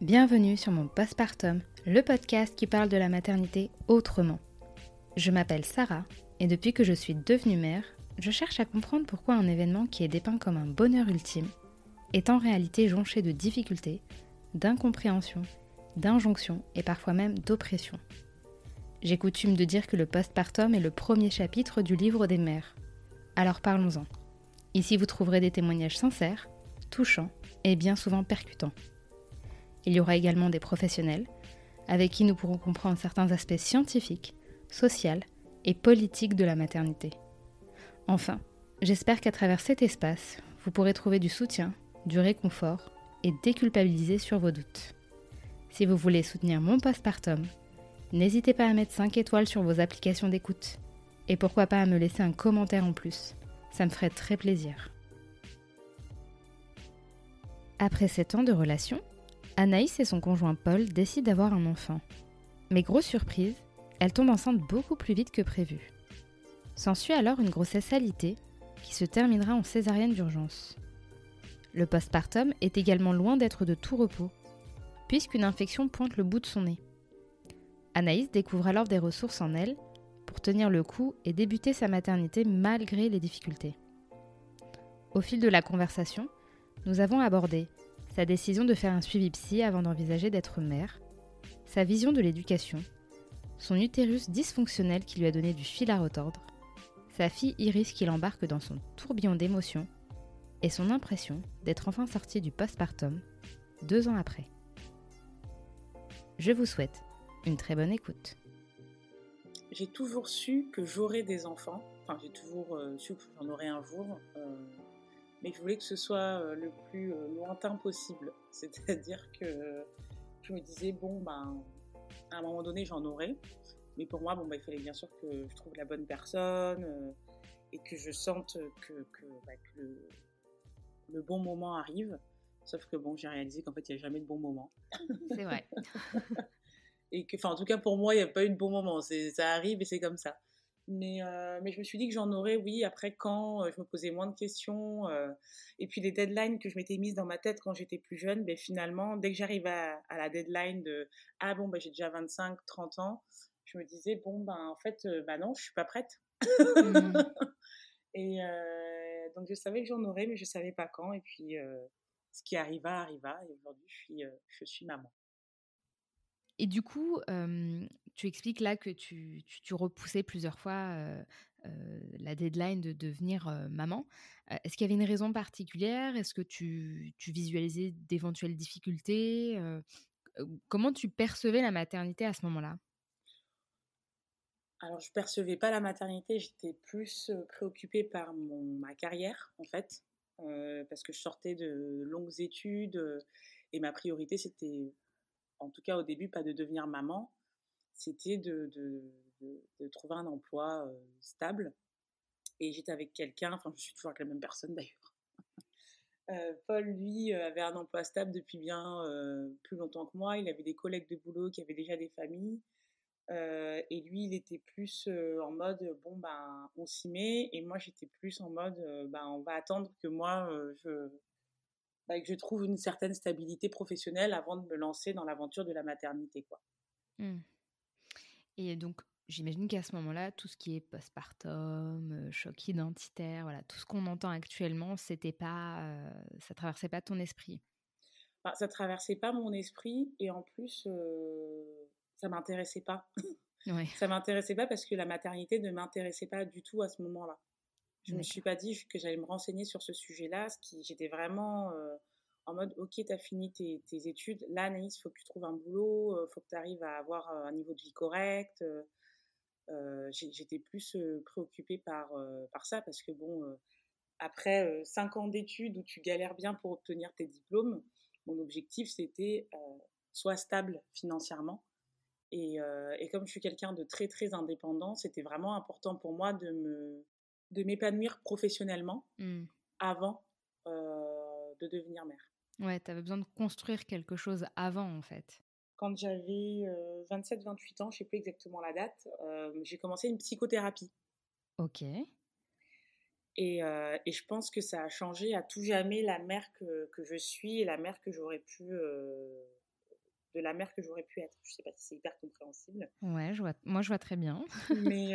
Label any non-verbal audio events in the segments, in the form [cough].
Bienvenue sur mon postpartum, le podcast qui parle de la maternité autrement. Je m'appelle Sarah et depuis que je suis devenue mère, je cherche à comprendre pourquoi un événement qui est dépeint comme un bonheur ultime est en réalité jonché de difficultés, d'incompréhension, d'injonctions et parfois même d'oppression. J'ai coutume de dire que le postpartum est le premier chapitre du livre des mères. Alors parlons-en. Ici vous trouverez des témoignages sincères, touchants et bien souvent percutants. Il y aura également des professionnels, avec qui nous pourrons comprendre certains aspects scientifiques, sociaux et politiques de la maternité. Enfin, j'espère qu'à travers cet espace, vous pourrez trouver du soutien, du réconfort et déculpabiliser sur vos doutes. Si vous voulez soutenir mon postpartum, n'hésitez pas à mettre 5 étoiles sur vos applications d'écoute. Et pourquoi pas à me laisser un commentaire en plus. Ça me ferait très plaisir. Après 7 ans de relation, Anaïs et son conjoint Paul décident d'avoir un enfant. Mais grosse surprise, elle tombe enceinte beaucoup plus vite que prévu. S'ensuit alors une grossesse alitée qui se terminera en césarienne d'urgence. Le postpartum est également loin d'être de tout repos, puisqu'une infection pointe le bout de son nez. Anaïs découvre alors des ressources en elle pour tenir le coup et débuter sa maternité malgré les difficultés. Au fil de la conversation, nous avons abordé sa décision de faire un suivi psy avant d'envisager d'être mère, sa vision de l'éducation, son utérus dysfonctionnel qui lui a donné du fil à retordre, sa fille Iris qui l'embarque dans son tourbillon d'émotions, et son impression d'être enfin sortie du postpartum deux ans après. Je vous souhaite une très bonne écoute. J'ai toujours su que j'aurais des enfants, enfin j'ai toujours euh, su que j'en aurais un jour. Euh, mais je voulais que ce soit euh, le plus euh, lointain possible. [laughs] C'est-à-dire que je me disais, bon, ben, à un moment donné, j'en aurai. Mais pour moi, bon, ben, il fallait bien sûr que je trouve la bonne personne euh, et que je sente que, bah, le, bon moment arrive. Sauf que bon, j'ai réalisé qu'en fait, il n'y a jamais de bon moment. [laughs] C'est vrai. [laughs] et que, enfin, en tout cas, pour moi, il n'y a pas eu de bon moment. Ça arrive et c'est comme ça. Mais, euh, mais je me suis dit que j'en aurais, oui, après quand euh, je me posais moins de questions. Euh, et puis les deadlines que je m'étais mises dans ma tête quand j'étais plus jeune, ben, finalement, dès que j'arrive à, la deadline de Ah bon, ben, j'ai déjà 25, 30 ans, je me disais, bon, ben en fait, bah non, je suis pas prête. Mmh. [laughs] et donc je savais que j'en aurais, mais je savais pas quand. Et puis ce qui arriva, arriva. Et aujourd'hui, je suis, je suis maman. Et du coup, tu expliques là que tu, repoussais plusieurs fois la deadline de devenir maman. Est-ce qu'il y avait une raison particulière? Est-ce que tu, visualisais d'éventuelles difficultés? Comment tu percevais la maternité à ce moment-là? Alors, je percevais pas la maternité, j'étais plus préoccupée par ma carrière, en fait, parce que je sortais de longues études et ma priorité, c'était en tout cas au début, pas de devenir maman, c'était de, de, trouver un emploi stable. Et j'étais avec quelqu'un, enfin je suis toujours avec la même personne d'ailleurs. [laughs] Paul, lui, avait un emploi stable depuis bien plus longtemps que moi. Il avait des collègues de boulot qui avaient déjà des familles. et lui, il était plus en mode, bon, ben, on s'y met. Et moi, j'étais plus en mode, ben, on va attendre que moi, je, bah, que je trouve une certaine stabilité professionnelle avant de me lancer dans l'aventure de la maternité. Quoi. Mmh. Et donc, j'imagine qu'à ce moment-là, tout ce qui est postpartum, euh, choc identitaire, voilà, tout ce qu'on entend actuellement, c'était pas, euh, ça traversait pas ton esprit? Bah, ça traversait pas mon esprit et en plus, euh, ça m'intéressait pas. ouais. Ça m'intéressait pas parce que la maternité ne m'intéressait pas du tout à ce moment-là. Je ne me suis pas dit que j'allais me renseigner sur ce sujet-là. J'étais vraiment euh, en mode, ok, tu as fini tes, études. Là, Anaïs, il faut que tu trouves un boulot, il euh, faut que tu arrives à avoir euh, un niveau de vie correct. J'étais plus préoccupée par, par ça parce que, bon, après cinq ans d'études où tu galères bien pour obtenir tes diplômes, mon objectif, c'était soit stable financièrement. Et, et, comme je suis quelqu'un de très très indépendant, c'était vraiment important pour moi de me de m'épanouir professionnellement mmh. avant euh, de devenir mère. Ouais, tu avais besoin de construire quelque chose avant en fait. Quand j'avais 27-28 euh, ans, je sais plus exactement la date, euh, j'ai commencé une psychothérapie. Ok. Et, et, je pense que ça a changé à tout jamais la mère que, que je suis et la mère que j'aurais pu de la mère que j'aurais pu être. Je sais pas si c'est hyper compréhensible. Ouais, je vois, moi je vois très bien. [laughs] mais,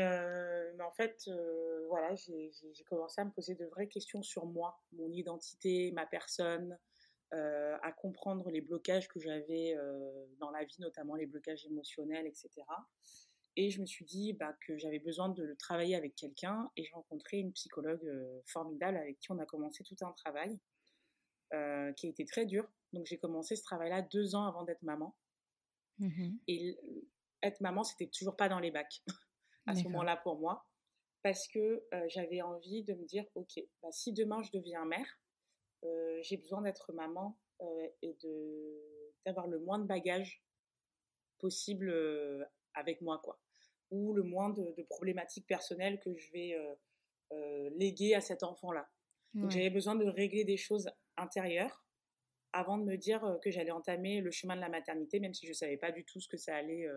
mais, en fait, voilà, j'ai commencé à me poser de vraies questions sur moi, mon identité, ma personne, à comprendre les blocages que j'avais dans la vie, notamment les blocages émotionnels, etc. Et je me suis dit bah, que j'avais besoin de le travailler avec quelqu'un et j'ai rencontré une psychologue formidable avec qui on a commencé tout un travail qui a été très dur. Donc j'ai commencé ce travail-là deux ans avant d'être maman. Mmh et être maman, c'était toujours pas dans les bacs [laughs] à ce moment-là pour moi. Parce que j'avais envie de me dire, ok, bah, si demain je deviens mère, j'ai besoin d'être maman et d'avoir le moins de bagages possible avec moi, quoi. Ou le moins de, problématiques personnelles que je vais léguer à cet enfant-là. Donc j'avais besoin de régler des choses intérieures avant de me dire que j'allais entamer le chemin de la maternité, même si je ne savais pas du tout ce que ça allait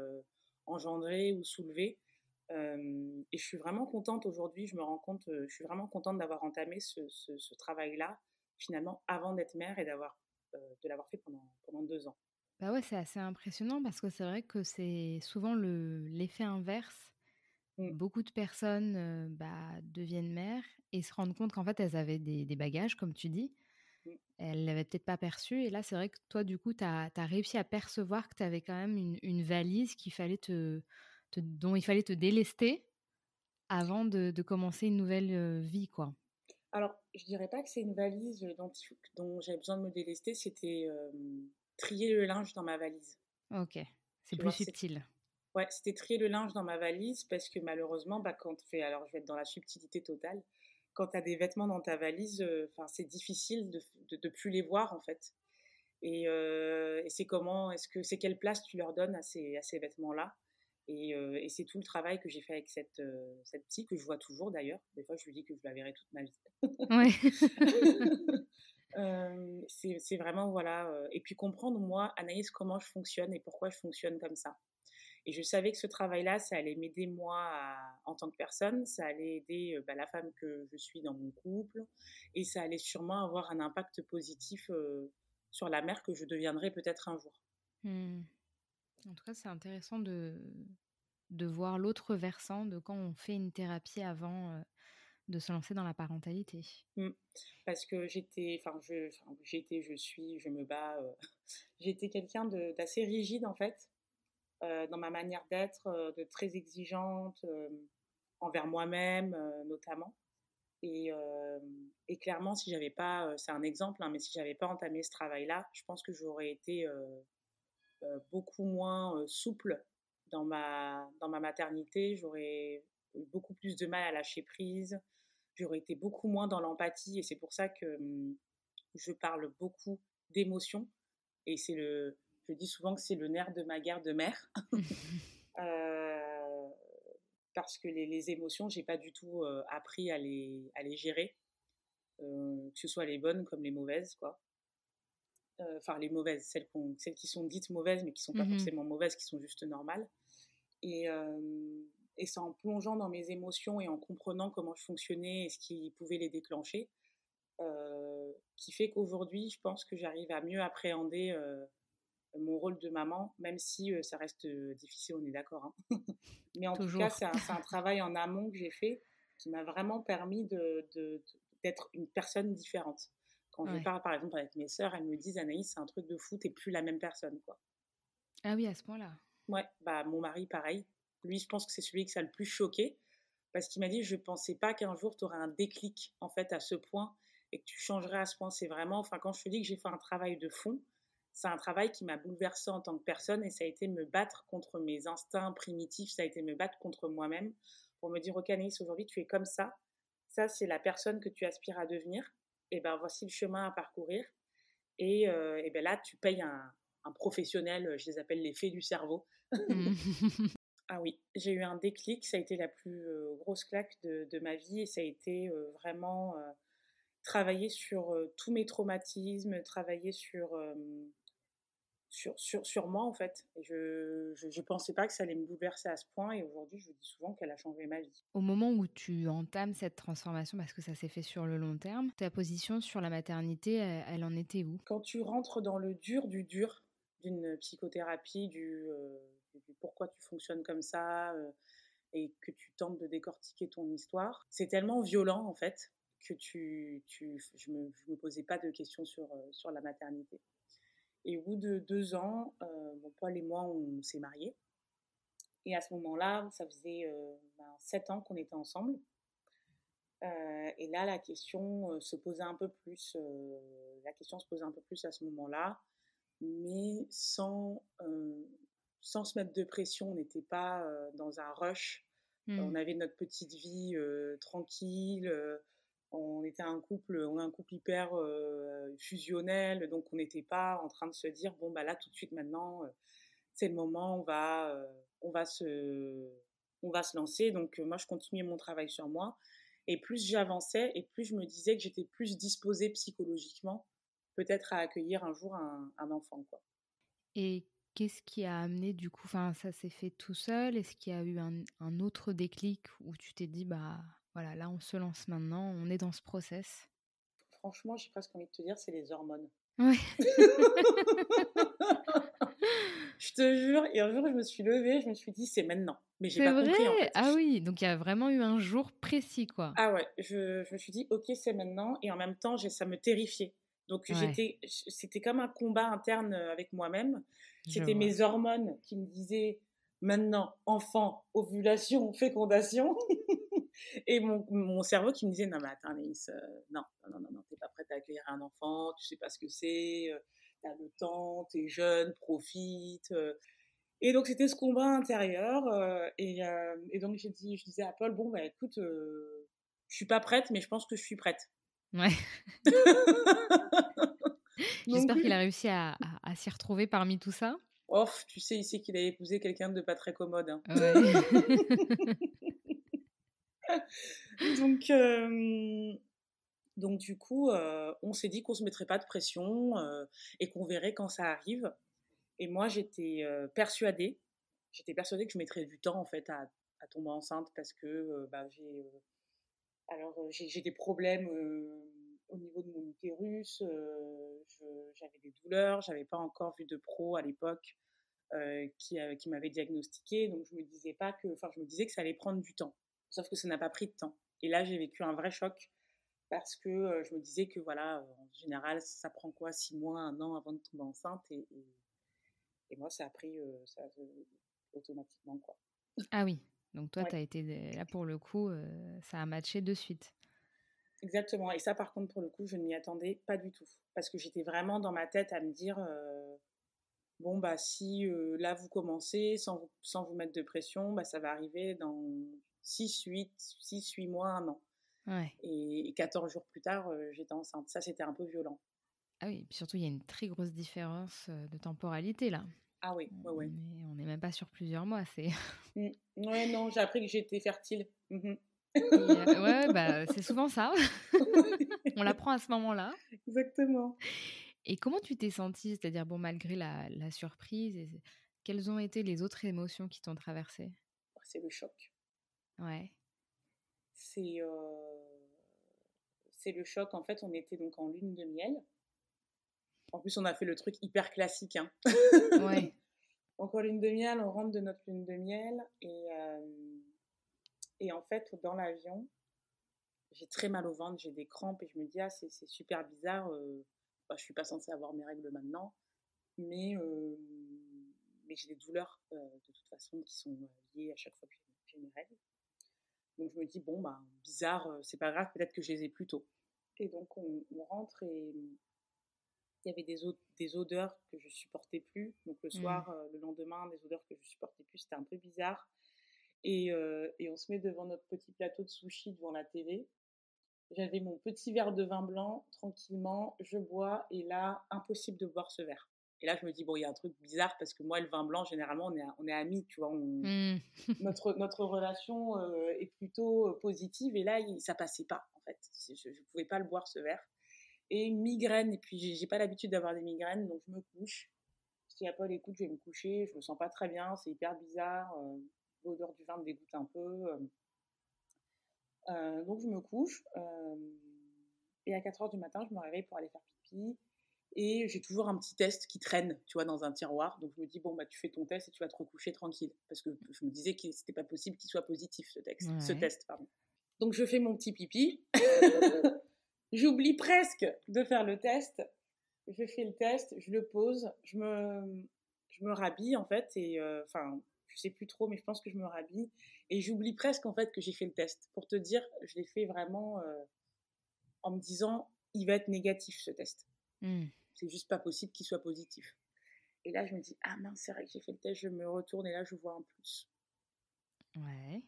engendrer ou soulever. et je suis vraiment contente aujourd'hui, je me rends compte, je suis vraiment contente d'avoir entamé ce, travail-là, finalement, avant d'être mère et d'avoir, de l'avoir fait pendant, pendant deux ans. Bah ouais, c'est assez impressionnant parce que c'est vrai que c'est souvent l'effet inverse. Mmh. Beaucoup de personnes bah, deviennent mères et se rendent compte qu'en fait, elles avaient des, des bagages, comme tu dis, Mmh. Elle l'avait peut-être pas perçu. Et là, c'est vrai que toi, du coup, tu as, réussi à percevoir que tu avais quand même une, valise qu'il fallait te, dont il fallait te délester avant de, commencer une nouvelle vie, quoi. Alors, je dirais pas que c'est une valise dont, dont j'avais besoin de me délester, c'était trier le linge dans ma valise. Ok, c'est plus subtil. Ouais, c'était trier le linge dans ma valise parce que malheureusement, bah, quand tu fais, alors je vais être dans la subtilité totale, quand tu as des vêtements dans ta valise, euh, c'est difficile de ne plus les voir en fait. Euh, et, c'est comment, est-ce que c'est quelle place tu leur donnes à ces, à ces vêtements-là? Et, euh, et c'est tout le travail que j'ai fait avec cette, cette psy, que je vois toujours d'ailleurs. Des fois, je lui dis que je la verrai toute ma vie. [laughs] c'est vraiment, voilà. et puis comprendre, moi, Anaïs, comment je fonctionne et pourquoi je fonctionne comme ça. Et je savais que ce travail-là, ça allait m'aider moi en tant que personne, ça allait aider bah, la femme que je suis dans mon couple, et ça allait sûrement avoir un impact positif sur la mère que je deviendrai peut-être un jour. Mmh. En tout cas, c'est intéressant de, de voir l'autre versant de quand on fait une thérapie avant de se lancer dans la parentalité. Mmh. Parce que j'étais, enfin, je, j'étais, je suis, je me bats. [laughs] j'étais quelqu'un d'assez rigide en fait. Dans ma manière d'être, de très exigeante envers moi-même notamment. Et, et, clairement, si j'avais pas, c'est un exemple, hein, mais si j'avais pas entamé ce travail-là, je pense que j'aurais été beaucoup moins souple dans ma, dans ma maternité. J'aurais eu beaucoup plus de mal à lâcher prise. J'aurais été beaucoup moins dans l'empathie. Et c'est pour ça que hum, je parle beaucoup d'émotions. Et c'est le, je dis souvent que c'est le nerf de ma guerre de mère. [laughs] Euh, parce que les, les émotions, j'ai pas du tout euh, appris à les, à les gérer, euh, que ce soit les bonnes comme les mauvaises, quoi. Enfin, les mauvaises, celles, celles, qui sont dites mauvaises, mais qui sont pas mmh forcément mauvaises, qui sont juste normales. Et, et c'est en plongeant dans mes émotions et en comprenant comment je fonctionnais et ce qui pouvait les déclencher, qui fait qu'aujourd'hui, je pense que j'arrive à mieux appréhender mon rôle de maman, même si ça reste difficile, on est d'accord. Hein. [laughs] Mais en tout cas, c'est un, travail en amont que j'ai fait qui m'a vraiment permis d'être de, d'être une personne différente. Quand je parle par exemple avec mes sœurs, elles me disent Anaïs, c'est un truc de fou, t'es plus la même personne. quoi. Ah oui, à ce point-là. Ouais, bah mon mari, pareil. Lui, je pense que c'est celui qui ça le plus choqué parce qu'il m'a dit je pensais pas qu'un jour tu aurais un déclic en fait à ce point et que tu changerais à ce point. C'est vraiment, enfin, quand je te dis que j'ai fait un travail de fond, c'est un travail qui m'a bouleversée en tant que personne et ça a été me battre contre mes instincts primitifs, ça a été me battre contre moi-même pour me dire, ok Anaïs, aujourd'hui tu es comme ça, ça c'est la personne que tu aspires à devenir, et ben voici le chemin à parcourir. Et, euh, ben là, tu payes un, professionnel, je les appelle les fées du cerveau. Mmh. [laughs] ah oui, j'ai eu un déclic, ça a été la plus euh, grosse claque de, ma vie et ça a été euh, vraiment travailler sur tous mes traumatismes, travailler sur sur, sur, sur, moi en fait. Et je ne pensais pas que ça allait me bouleverser à ce point et aujourd'hui je dis souvent qu'elle a changé ma vie. Au moment où tu entames cette transformation, parce que ça s'est fait sur le long terme, ta position sur la maternité, elle, en était où? Quand tu rentres dans le dur du dur d'une psychothérapie, du, pourquoi tu fonctionnes comme ça et que tu tentes de décortiquer ton histoire. C'est tellement violent en fait que tu, tu je ne me, me, posais pas de questions sur, sur la maternité. Et au bout de deux ans, mon Paul et moi, on s'est mariés. Et à ce moment-là, ça faisait ben, sept ans qu'on était ensemble. Euh, et là, la question euh, se posait un peu plus. Euh, la question se posait un peu plus à ce moment-là, mais sans sans se mettre de pression. On n'était pas dans un rush. On mmh. avait notre petite vie tranquille. On était un couple, on un couple hyper fusionnel, donc on n'était pas en train de se dire bon bah là tout de suite maintenant c'est le moment, on va on va se on va se lancer. Donc moi je continuais mon travail sur moi et plus j'avançais et plus je me disais que j'étais plus disposée psychologiquement, peut-être à accueillir un jour un, enfant. Quoi. Et qu'est-ce qui a amené du coup, enfin ça s'est fait tout seul? Est-ce qu'il y a eu un, autre déclic où tu t'es dit, bah voilà, là on se lance maintenant, on est dans ce process Franchement, j'ai presque envie de te dire, c'est les hormones. Oui. [laughs] je te jure, et un jour je me suis levée, je me suis dit, c'est maintenant. Mais j'ai pas vrai compris. En fait. Ah oui, donc il y a vraiment eu un jour précis, quoi. Ah ouais, je, je me suis dit, ok, c'est maintenant. Et en même temps, ça me terrifiait. Donc j'étais, c'était comme un combat interne euh, avec moi-même. C'était mes hormones qui me disaient, maintenant, enfant, ovulation, fécondation. [laughs] [laughs] et mon, mon, cerveau qui me disait, non mais attends, Anaïs, euh, non, non, non, non, t'es pas prête à accueillir un enfant, tu sais pas ce que c'est, euh, t'as le temps, t'es jeune, profite. Et donc c'était ce combat intérieur. Euh, euh, et, donc j'ai dit, je disais à Paul, bon bah écoute, euh, je suis pas prête, mais je pense que je suis prête. Ouais. [laughs] J'espère qu'il a réussi à, s'y retrouver parmi tout ça. Oh, tu sais, il sait qu'il a épousé quelqu'un de pas très commode. Hein. [laughs] donc, donc du coup, on s'est dit qu'on se mettrait pas de pression et qu'on verrait quand ça arrive. Et moi, j'étais persuadée, j'étais persuadée que je mettrais du temps en fait à, tomber enceinte parce que bah, j'ai, j'ai, des problèmes au niveau de mon utérus, j'avais des douleurs, j'avais pas encore vu de pro à l'époque qui, qui m'avait diagnostiqué, donc je me disais pas que, enfin je me disais que ça allait prendre du temps, sauf que ça n'a pas pris de temps. Et là, j'ai vécu un vrai choc parce que je me disais que voilà, en général, ça prend quoi, six mois, un an avant de tomber enceinte et et moi, ça a pris ça, automatiquement. Quoi. Ah oui, donc toi, tu as été là pour le coup, ça a matché de suite. Exactement. Et ça, par contre, pour le coup, je ne m'y attendais pas du tout. Parce que j'étais vraiment dans ma tête à me dire bon, bah, si là, vous commencez sans, sans vous mettre de pression, bah, ça va arriver dans 6, 8, 6, 8 mois, un an. Ouais. Et, 14 jours plus tard, j'étais enceinte. Ça, c'était un peu violent. Ah oui, et puis surtout, il y a une très grosse différence de temporalité là. Ah oui, ouais, ouais. On n'est même pas sur plusieurs mois, c'est. Mmh. Ouais, non, j'ai appris que j'étais fertile. Mmh ouais, bah, c'est souvent ça. [laughs] on l'apprend à ce moment-là. Exactement. Et comment tu t'es sentie? C'est-à-dire, bon, malgré la, la surprise, quelles ont été les autres émotions qui t'ont traversée? C'est le choc. Ouais. C'est. C'est le choc. En fait, on était donc en lune de miel. En plus, on a fait le truc hyper classique. Hein. Ouais. [laughs] Donc, en lune de miel, on rentre de notre lune de miel. Et, euh, et en fait, dans l'avion, j'ai très mal au ventre, j'ai des crampes et je me dis, ah, c'est super bizarre. Euh, bah, je suis pas censée avoir mes règles maintenant. Mais, euh, mais j'ai des douleurs, de toute façon, qui sont liées à chaque fois que j'ai mes règles. Donc, je me dis, bon, bah, bizarre, c'est pas grave, peut-être que je les ai plus tôt. Et donc, on rentre et il y avait des, des odeurs que je supportais plus. Donc le mmh. soir, euh, le lendemain, des odeurs que je supportais plus, c'était un peu bizarre. Et, euh, et, on se met devant notre petit plateau de sushi devant la télé. J'avais mon petit verre de vin blanc, tranquillement, je bois, et là, impossible de boire ce verre. Et là, je me dis, bon, il y a un truc bizarre parce que moi, le vin blanc, généralement, on est, on est amis, tu vois. Mmh. [laughs] notre, notre relation euh, est plutôt positive, et là, ça passait pas, en fait. Je ne pouvais pas le boire, ce verre et migraine. Et puis, j'ai pas l'habitude d'avoir des migraines, donc je me couche. Je dis à Paul, écoute, je vais me coucher, je me sens pas très bien, c'est hyper bizarre. Euh, L'odeur du vin me dégoûte un peu. Euh, donc, je me couche. et à 4 heures du matin, je me réveille pour aller faire pipi. Et j'ai toujours un petit test qui traîne, tu vois, dans un tiroir. Donc je me dis, bon, bah, tu fais ton test et tu vas te recoucher tranquille. Parce que je me disais que c'était pas possible qu'il soit positif, ce, texte, ce test. Pardon. Donc je fais mon petit pipi. [laughs] J'oublie presque de faire le test. Je fais le test, je le pose, je me, je me rhabille en fait. Et euh, enfin, je sais plus trop, mais je pense que je me rhabille. Et j'oublie presque en fait que j'ai fait le test. Pour te dire, je l'ai fait vraiment euh, en me disant, il va être négatif ce test. Mmh. C'est juste pas possible qu'il soit positif. Et là, je me dis, ah mince, c'est vrai que j'ai fait le test, je me retourne et là, je vois un plus. Ouais.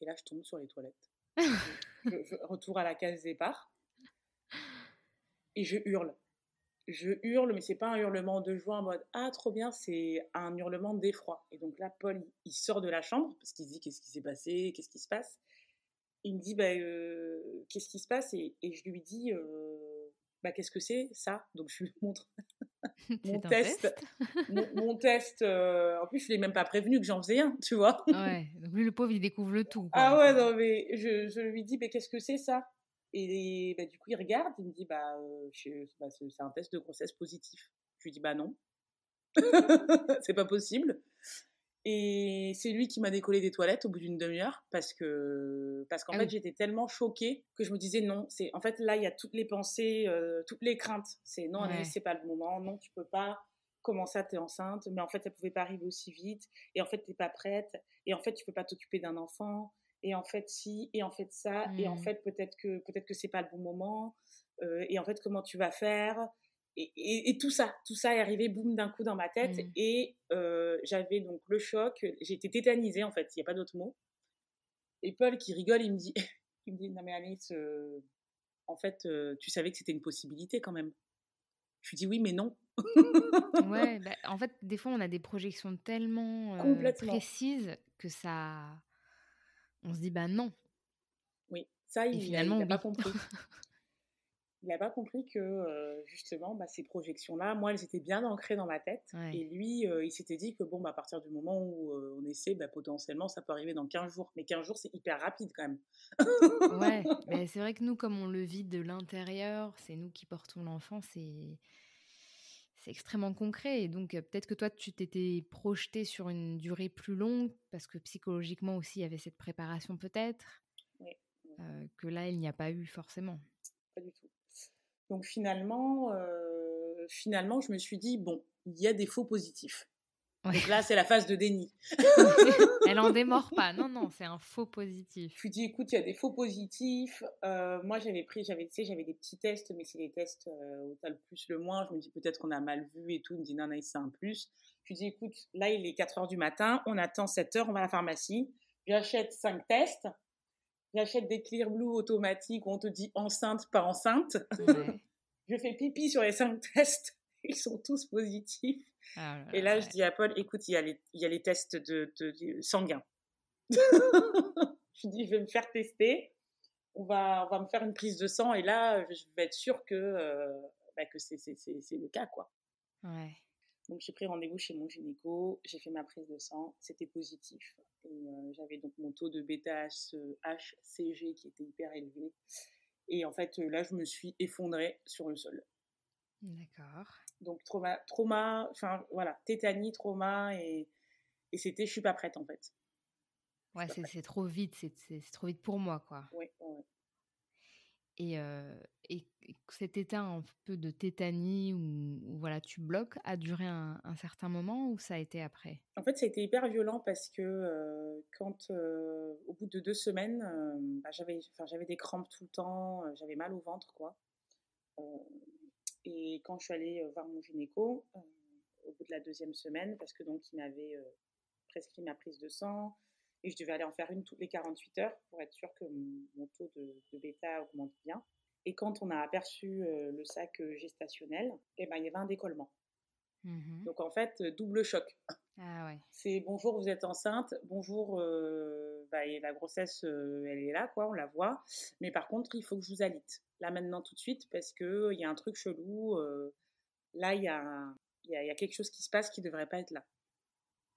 Et là, je tombe sur les toilettes. [laughs] je, retour à la case départ. Et je hurle. Je hurle, mais c'est pas un hurlement de joie en mode ah trop bien, c'est un hurlement d'effroi. Et donc là, Paul, il sort de la chambre parce qu'il se dit qu'est-ce qui s'est passé, qu'est-ce qui se passe? Il me dit bah, euh, qu'est-ce qui se passe? Et, je lui dis euh, bah, qu'est-ce que c'est ça? Donc je lui montre [laughs] mon test. mon, test. Euh, en plus, je ne l'ai même pas prévenu que j'en faisais un, tu vois. ouais, donc lui, le pauvre, il découvre le tout. ah ouais, non, mais je, je lui dis, mais qu'est-ce que c'est ça? Et bah, du coup, il regarde, il me dit, bah, euh, bah c'est un test de grossesse positif. Je lui dis, bah non, [laughs] c'est pas possible. Et c'est lui qui m'a décollé des toilettes au bout d'une demi-heure parce que parce qu'en ah fait j'étais tellement choquée que je me disais non c'est en fait là il y a toutes les pensées euh, toutes les craintes. C'est non ouais. c'est pas le moment. Non tu peux pas. Comment ça t'es enceinte? Mais en fait ça pouvait pas arriver aussi vite. Et en fait t'es pas prête. Et en fait tu peux pas t'occuper d'un enfant. Et en fait si. Et en fait ça. Et en mmh. fait peut-être que peut-être que c'est pas le bon moment. Euh, et en fait comment tu vas faire? Et, tout ça, tout ça est arrivé boum d'un coup dans ma tête mmh. et euh, j'avais donc le choc, j'étais tétanisée en fait, il n'y a pas d'autre mot. Et Paul qui rigole, il me dit, [laughs] il me dit non mais Alice, euh, en fait, euh, tu savais que c'était une possibilité quand même. Je lui dis oui mais non. ouais, bah, en fait des fois on a des projections tellement précises que ça, on se dit bah non. Oui, ça il, finalement, il n'a pas compris. [laughs] il n'a pas compris que euh, justement bah, ces projections-là, moi, elles étaient bien ancrées dans ma tête. Et lui, euh, il s'était dit que bon, bah, à partir du moment où euh, on essaie, bah, potentiellement, ça peut arriver dans 15 jours. Mais 15 jours, c'est hyper rapide quand même. [laughs] ouais, mais c'est vrai que nous, comme on le vit de l'intérieur, c'est nous qui portons l'enfant, c'est c'est extrêmement concret. Et donc, peut-être que toi, tu t'étais projeté sur une durée plus longue, parce que psychologiquement aussi, il y avait cette préparation peut-être, que là, il n'y a pas eu forcément. Pas du tout. Donc finalement, euh, finalement, je me suis dit, bon, il y a des faux positifs. Donc là, c'est la phase de déni. [laughs] Elle en démord pas. Non, non, c'est un faux positif. Je lui dis, écoute, il y a des faux positifs. Euh, moi, j'avais pris, j'avais, tu sais, j'avais des petits tests, mais c'est des tests euh, où tu as le plus, le moins. Je me dis, peut-être qu'on a mal vu et tout. Il me dit, non, non, c'est un plus. Je lui dis, écoute, là, il est 4 heures du matin. On attend 7 heures, on va à la pharmacie. J'achète 5 tests. J'achète des Clear Blue automatiques où on te dit enceinte, pas enceinte. [laughs] je fais pipi sur les cinq tests. [laughs] Ils sont tous positifs. Ah et là, je dis à Paul, écoute, il y a les, il y a les tests de, sanguins. [laughs] je dis, je vais me faire tester. On va, on va me faire une prise de sang et là, je vais être sûre que, euh, bah, que c'est le cas, quoi. Ouais. Donc j'ai pris rendez-vous chez mon gynéco, j'ai fait ma prise de sang, c'était positif. Et euh, j'avais donc mon taux de bêta-HCG qui était hyper élevé. Et en fait, là, je me suis effondrée sur le sol. D'accord. Donc trauma, trauma, enfin voilà, tétanie, trauma, et, et c'était, je suis pas prête en fait. Ouais, c'est trop vite, c'est trop vite pour moi, quoi. Oui, ouais. Et, et, cet état un peu de tétanie où, voilà, tu bloques a duré un, certain moment ou ça a été après? En fait, ça a été hyper violent parce que quand, au bout de deux semaines, bah, j'avais, des crampes tout le temps, j'avais mal au ventre, quoi. et quand je suis allée voir mon gynéco, au bout de la deuxième semaine, parce que donc il m'avait prescrit ma prise de sang, et je devais aller en faire une toutes les 48 heures pour être sûr que mon, taux de, bêta augmente bien. Et quand on a aperçu le sac gestationnel, eh ben, il y avait un décollement. Mmh Donc en fait, double choc. Ah ouais. [laughs] C'est bonjour, vous êtes enceinte. Bonjour, bah, la grossesse, elle est là, quoi, on la voit. Mais par contre, il faut que je vous alite. Là maintenant, tout de suite, parce qu'il y a un truc chelou. là, il y a, y, y a quelque chose qui se passe qui ne devrait pas être là.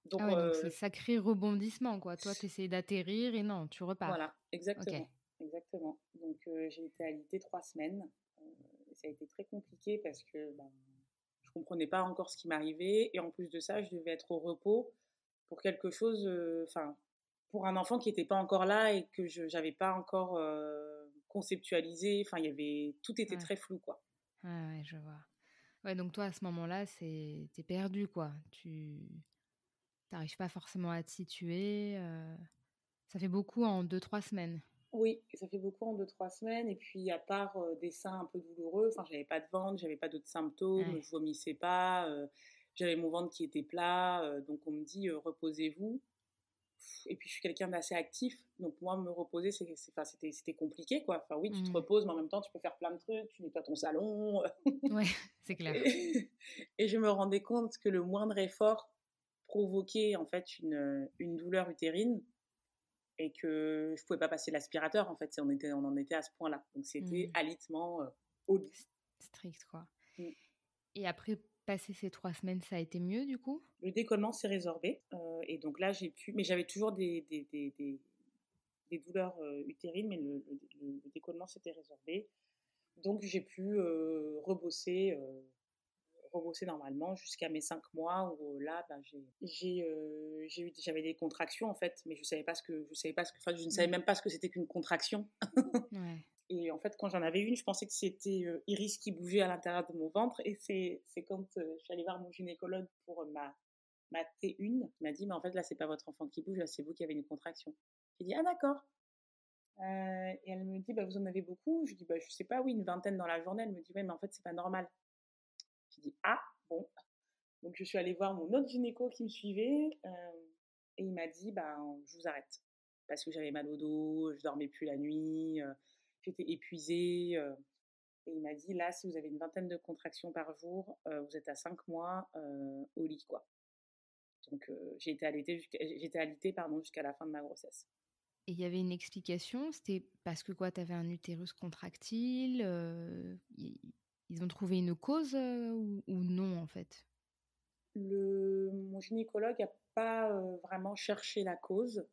Donc, ah c'est sacré rebondissement, quoi. Toi, tu essayes d'atterrir et non, tu repars. Voilà, exactement. Exactement. Donc, j'ai été alitée trois semaines. ça a été très compliqué parce que ben, je comprenais pas encore ce qui m'arrivait et en plus de ça, je devais être au repos pour quelque chose, enfin, pour un enfant qui n'était pas encore là et que je n'avais pas encore conceptualisé. Enfin, il y avait tout était très flou, quoi. ouais, je vois. Ouais, donc toi, à ce moment-là, c'est t'es perdu, quoi. Tu n'arrives pas forcément à te situer. Ça fait beaucoup en deux, trois semaines. Oui, ça fait beaucoup en deux, trois semaines. Et puis, à part des seins un peu douloureux, enfin, j'avais pas de ventre, j'avais pas d'autres symptômes, je vomissais pas, j'avais mon ventre qui était plat. donc, on me dit, reposez-vous. Et puis, je suis quelqu'un d'assez actif. Donc, moi, me reposer, c'était compliqué, quoi. Enfin, oui, tu te mmh. reposes, mais en même temps, tu peux faire plein de trucs. Tu nettoies ton salon. ouais, [laughs] c'est clair. Et, je me rendais compte que le moindre effort provoquait, en fait, une, une douleur utérine et que je pouvais pas passer l'aspirateur, en fait. On, était, on en était à ce point-là. Donc, c'était mmh. alitement euh, au. Strict, quoi. Mmh. Et après, Passé ces trois semaines, ça a été mieux du coup? Le décollement s'est résorbé. Euh, et donc là, j'ai pu. Mais j'avais toujours des, des, des, des, douleurs euh, utérines, mais le, le, décollement s'était résorbé. Donc j'ai pu euh, rebosser, rebosser normalement jusqu'à mes cinq mois où là, ben, j'ai, j'avais des contractions en fait, mais je savais pas ce que je savais pas ce que, enfin, je ne savais mmh. même pas ce que c'était qu'une contraction. [laughs] ouais. Et en fait, quand j'en avais une, je pensais que c'était euh, Iris qui bougeait à l'intérieur de mon ventre. Et c'est, c'est quand euh, je suis allée voir mon gynécologue pour ma, ma T1, il m'a dit, mais en fait, là, c'est pas votre enfant qui bouge, là, c'est vous qui avez une contraction. J'ai dit, ah d'accord. Euh, et elle me dit, bah, vous en avez beaucoup Je dis, bah, je sais pas, oui, une vingtaine dans la journée. Elle me dit, ouais, mais en fait, c'est pas normal. Ah, bon. Donc, je suis allée voir mon autre gynéco qui me suivait. et il m'a dit, bah, je vous arrête. Parce que j'avais mal au dos, je dormais plus la nuit j'étais épuisée. Et il m'a dit, là, si vous avez une vingtaine de contractions par jour, vous êtes à cinq mois au lit, quoi. Donc, j'ai été alitée, j'étais alitée pardon, jusqu'à la fin de ma grossesse. Et il y avait une explication C'était parce que quoi Tu avais un utérus contractile Ils ont trouvé une cause ou, non, en fait? Mon gynécologue n'a pas vraiment cherché la cause.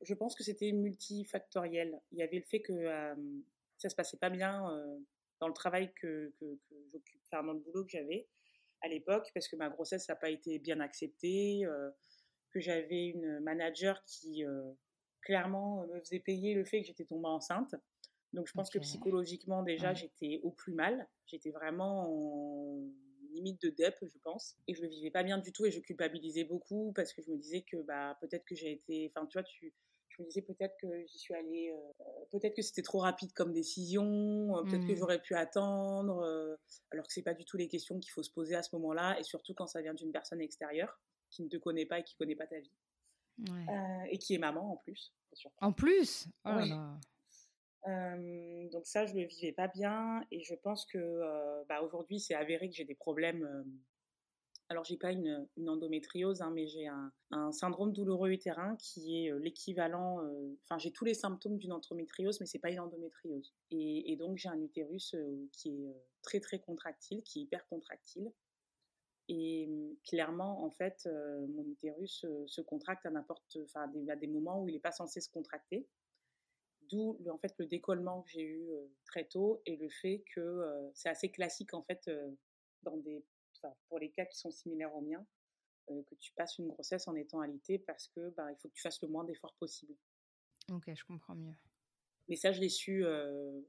Je pense que c'était multifactoriel. Il y avait le fait que ça se passait pas bien dans le travail que, que, j'occupe, enfin, dans le boulot que j'avais à l'époque, parce que ma grossesse n'a pas été bien acceptée, que j'avais une manager qui clairement me faisait payer le fait que j'étais tombée enceinte. Donc je pense que psychologiquement déjà j'étais au plus mal, j'étais vraiment en limite de dep, je pense, et je le vivais pas bien du tout et je culpabilisais beaucoup parce que je me disais que bah peut-être que j'ai été, enfin tu vois tu je me disais peut-être que j'y suis allée, euh, peut-être que c'était trop rapide comme décision, euh, peut-être que mmh. j'aurais pu attendre, euh, alors que c'est pas du tout les questions qu'il faut se poser à ce moment-là, et surtout quand ça vient d'une personne extérieure qui ne te connaît pas et qui connaît pas ta vie, et qui est maman en plus. En plus, oh donc ça, je le vivais pas bien, et je pense que bah, aujourd'hui, c'est avéré que j'ai des problèmes alors j'ai pas une, endométriose, hein, mais j'ai un, syndrome douloureux utérin qui est euh, l'équivalent. Euh, enfin, j'ai tous les symptômes d'une endométriose, mais c'est pas une endométriose. Et, donc j'ai un utérus euh, qui est très très contractile, qui est hyper contractile. Et clairement, en fait, mon utérus se contracte à n'importe, enfin, à des moments où il n'est pas censé se contracter. D'où en fait le décollement que j'ai eu très tôt et le fait que c'est assez classique en fait dans des pour les cas qui sont similaires aux miens, que tu passes une grossesse en étant alité parce que bah, il faut que tu fasses le moins d'efforts possible. Ok, je comprends mieux. Mais ça, je l'ai su euh,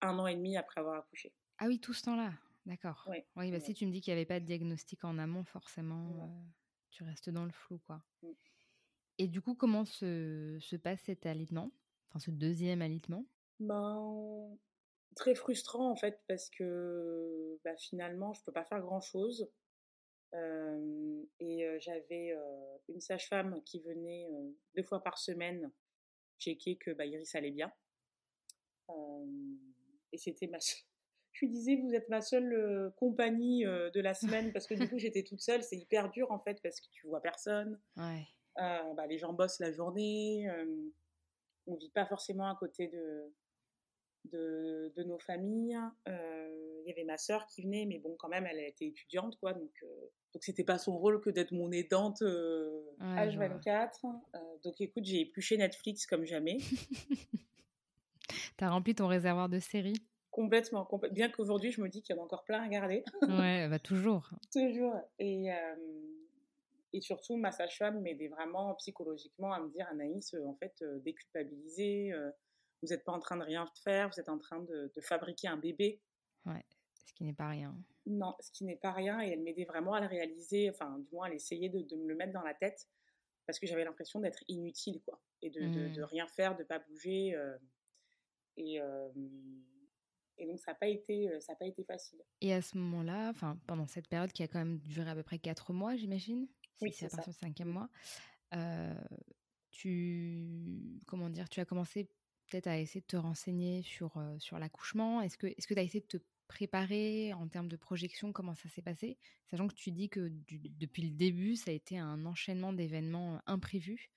un an et demi après avoir accouché. Ah oui, tout ce temps-là, d'accord. Oui, bah, si tu me dis qu'il n'y avait pas de diagnostic en amont, forcément, euh, tu restes dans le flou, quoi. Mm. Et du coup, comment se, se passe cet alitement Enfin, ce deuxième alitement ben, très frustrant en fait parce que bah, finalement je peux pas faire grand chose et j'avais une sage-femme qui venait deux fois par semaine checker que bah, Iris allait bien. Et c'était ma [laughs] je lui disais vous êtes ma seule compagnie de la semaine parce que du coup j'étais toute seule. C'est hyper dur en fait parce que tu vois personne. Bah, les gens bossent la journée on vit pas forcément à côté de de, de nos familles. Euh, il y avait ma sœur qui venait, mais bon, quand même, elle était étudiante, quoi. Donc, euh, donc c'était pas son rôle que d'être mon aidante H24. Euh, donc, écoute, j'ai épluché Netflix comme jamais. [laughs] tu as rempli ton réservoir de séries? Complètement, bien qu'aujourd'hui je me dis qu'il y en a encore plein à regarder. ouais, bah toujours. [laughs] toujours. Et, et surtout, ma sage-femme m'aidait vraiment psychologiquement à me dire Anaïs, en fait, déculpabiliser, vous n'êtes pas en train de rien faire, vous êtes en train de, de fabriquer un bébé. Ouais, ce qui n'est pas rien. Non, ce qui n'est pas rien. Et elle m'aidait vraiment à le réaliser, enfin, du moins, elle essayait de, de me le mettre dans la tête parce que j'avais l'impression d'être inutile, quoi, et de, de, mmh. rien faire, de pas bouger. et, et donc, ça n'a pas, été, ça a pas été facile. Et à ce moment-là, enfin, pendant cette période qui a quand même duré à peu près 4 mois, j'imagine? Oui, c'est à partir du cinquième mois. tu, comment dire, tu as commencé peut-être à essayer de te renseigner sur, sur l'accouchement. Est-ce que tu as essayé de te préparer en termes de projection Comment ça s'est passé? Sachant que tu dis que depuis le début, ça a été un enchaînement d'événements imprévus.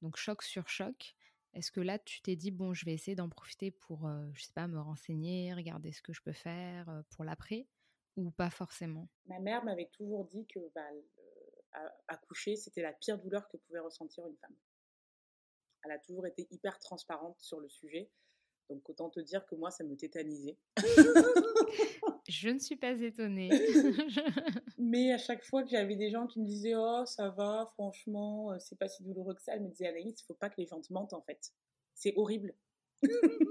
Donc, choc sur choc. Est-ce que là, tu t'es dit, bon, je vais essayer d'en profiter pour, je sais pas, me renseigner, regarder ce que je peux faire pour l'après? Ou pas forcément? Ma mère m'avait toujours dit que bah, accoucher, c'était la pire douleur que pouvait ressentir une femme. Elle a toujours été hyper transparente sur le sujet. Donc autant te dire que moi, ça me tétanisait. [laughs] Je ne suis pas étonnée. [laughs] Mais à chaque fois que j'avais des gens qui me disaient Oh, ça va, franchement, euh, c'est pas si douloureux que ça, elle me disait Anaïs, il faut pas que les gens te mentent en fait. C'est horrible.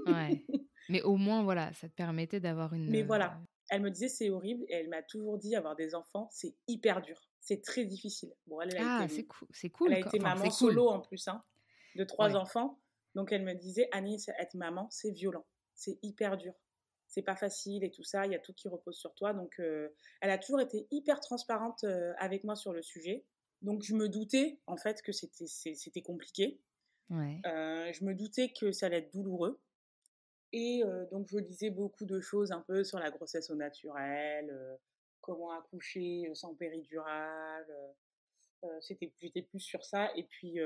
ouais. [laughs] Mais au moins, voilà, ça te permettait d'avoir une. Mais voilà, euh, elle me disait c'est horrible et elle m'a toujours dit avoir des enfants, c'est hyper dur. C'est très difficile. Bon, elle, ah, c'est cool. C'est cool. Elle a été maman solo en plus, hein, de trois enfants. Donc elle me disait Anis, être maman, c'est violent, c'est hyper dur c'est pas facile et tout ça, il y a tout qui repose sur toi. Donc, euh, elle a toujours été hyper transparente euh, avec moi sur le sujet. Donc, je me doutais en fait que c'était, c'était compliqué. Euh, je me doutais que ça allait être douloureux. Et donc, je lisais beaucoup de choses un peu sur la grossesse au naturel, comment accoucher sans péridurale. c'était, j'étais plus sur ça. Et puis,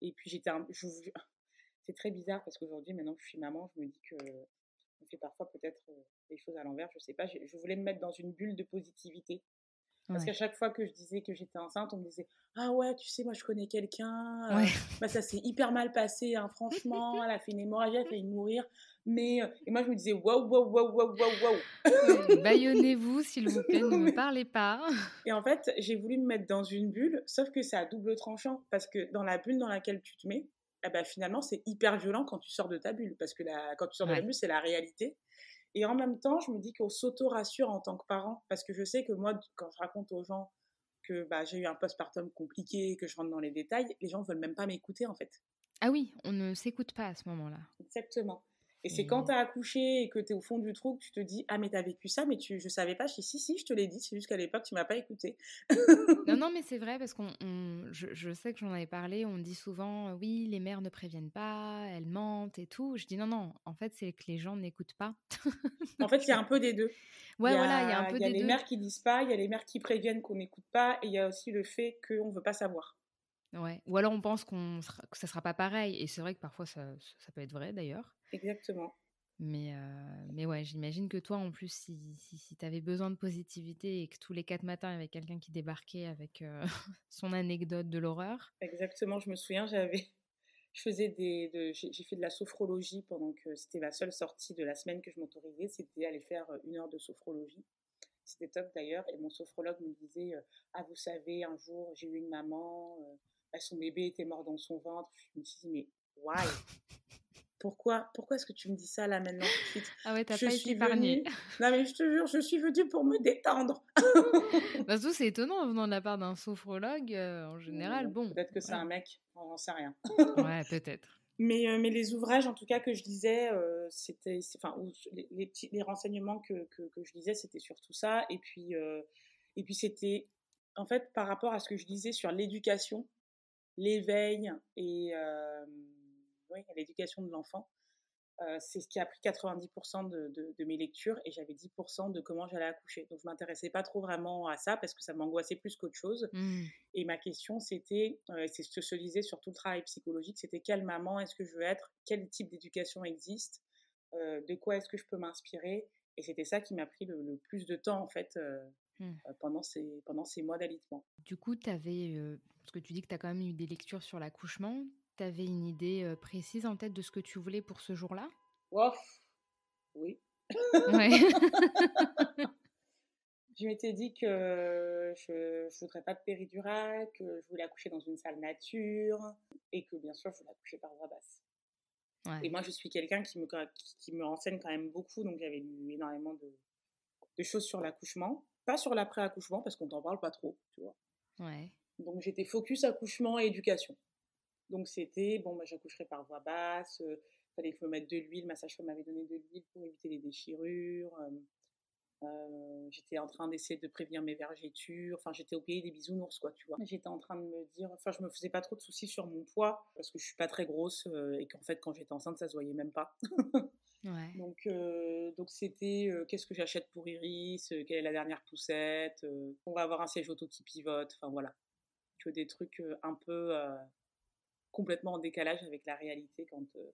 et puis j'étais un, [laughs] c'est très bizarre parce qu'aujourd'hui, maintenant que je suis maman, je me dis que on fait parfois peut-être des choses à l'envers, je sais pas. Je voulais me mettre dans une bulle de positivité. Parce qu'à chaque fois que je disais que j'étais enceinte, on me disait Ah ouais, tu sais, moi je connais quelqu'un, [laughs] bah, ça s'est hyper mal passé, hein, franchement, elle a fait une hémorragie, elle a failli mourir. Mais, et moi je me disais Waouh, waouh, waouh, waouh, waouh, waouh. [laughs] Baillonnez-vous, s'il vous plaît, [laughs] ne me parlez pas. Et en fait, j'ai voulu me mettre dans une bulle, sauf que c'est à double tranchant, parce que dans la bulle dans laquelle tu te mets, eh ben, finalement, c'est hyper violent quand tu sors de ta bulle, parce que la, quand tu sors de la bulle, c'est la réalité. Et en même temps, je me dis qu'on s'auto-rassure en tant que parent, parce que je sais que moi, quand je raconte aux gens que bah, j'ai eu un postpartum compliqué, que je rentre dans les détails, les gens veulent même pas m'écouter en fait. Ah oui, on ne s'écoute pas à ce moment-là. Exactement. Et c'est quand tu as accouché et que tu es au fond du trou que tu te dis Ah, mais tu as vécu ça, mais tu, je savais pas. Je dis Si, si, je te l'ai dit, c'est juste qu'à l'époque, tu m'as pas écouté. non, non, mais c'est vrai parce qu'on, je, je, sais que j'en avais parlé. On dit souvent Oui, les mères ne préviennent pas, elles mentent et tout. Je dis Non, non, en fait, c'est que les gens n'écoutent pas. [laughs] en fait, il y a un peu des deux. Ouais, voilà, il y a un peu des deux. Il y a les mères qui disent pas, il y a les mères qui préviennent qu'on n'écoute pas, et il y a aussi le fait qu'on ne veut pas savoir. Ouais. Ou alors on pense qu'on que ça sera pas pareil. Et c'est vrai que parfois ça, ça peut être vrai d'ailleurs. Exactement. Mais, mais ouais, j'imagine que toi, en plus, si, si, tu avais besoin de positivité et que tous les quatre matins, il y avait quelqu'un qui débarquait avec [laughs] son anecdote de l'horreur. Exactement, je me souviens, j'avais. Je faisais des. De, j'ai fait de la sophrologie pendant que c'était ma seule sortie de la semaine que je m'autorisais, c'était aller faire une heure de sophrologie. C'était top d'ailleurs, et mon sophrologue me disait Ah, vous savez, un jour, j'ai eu une maman, bah, son bébé était mort dans son ventre. Je me suis dit Mais why? Pourquoi, pourquoi est-ce que tu me dis ça là maintenant tout de suite? Ah ouais, t'as pas été épargné. Non mais je te jure, je suis venue pour me détendre. [laughs] bah, c'est étonnant venant de la part d'un sophrologue euh, en général. Bon, peut-être que c'est un mec, on n'en sait rien. [laughs] ouais, peut-être. Mais, euh, mais les ouvrages, en tout cas, que je lisais, euh, c'était, enfin, les, les, petits, les renseignements que, que, que, je lisais, c'était surtout ça. Et puis, et puis c'était, en fait, par rapport à ce que je disais sur l'éducation, l'éveil et l'éducation de l'enfant. Euh, c'est ce qui a pris 90% de, mes lectures et j'avais 10% de comment j'allais accoucher. Donc je m'intéressais pas trop vraiment à ça parce que ça m'angoissait plus qu'autre chose. Mmh. Et ma question c'était, euh, c'est ce que je disais sur tout le travail psychologique, c'était quelle maman est-ce que je veux être, quel type d'éducation existe, euh, de quoi est-ce que je peux m'inspirer? Et c'était ça qui m'a pris le, plus de temps en fait mmh. pendant, ces, pendant ces mois d'alitement. Du coup, tu avais, parce que tu dis que tu as quand même eu des lectures sur l'accouchement, T'avais une idée précise en tête de ce que tu voulais pour ce jour-là? Ouf, oui. Ouais. [laughs] je m'étais dit que je ne voudrais pas de péridurale, que je voulais accoucher dans une salle nature et que bien sûr je voulais accoucher par voie basse. Et moi je suis quelqu'un qui me, qui, me renseigne quand même beaucoup, donc j'avais lu énormément de, de choses sur l'accouchement. Pas sur l'après-accouchement parce qu'on t'en parle pas trop, tu vois. Ouais. Donc j'étais focus accouchement et éducation. Donc c'était, bon, bah, j'accoucherai par voie basse, il euh, fallait que je me mette de l'huile, ma sage-femme m'avait donné de l'huile pour éviter les déchirures. Euh, j'étais en train d'essayer de prévenir mes vergétures. Enfin, j'étais au pays des bisounours, quoi, tu vois. J'étais en train de me dire, enfin, je me faisais pas trop de soucis sur mon poids parce que je suis pas très grosse et qu'en fait, quand j'étais enceinte, ça se voyait même pas. [laughs] ouais. Donc, donc c'était qu'est-ce que j'achète pour Iris, quelle est la dernière poussette, on va avoir un siège auto qui pivote. Enfin voilà, que des trucs un peu complètement en décalage avec la réalité quand, euh,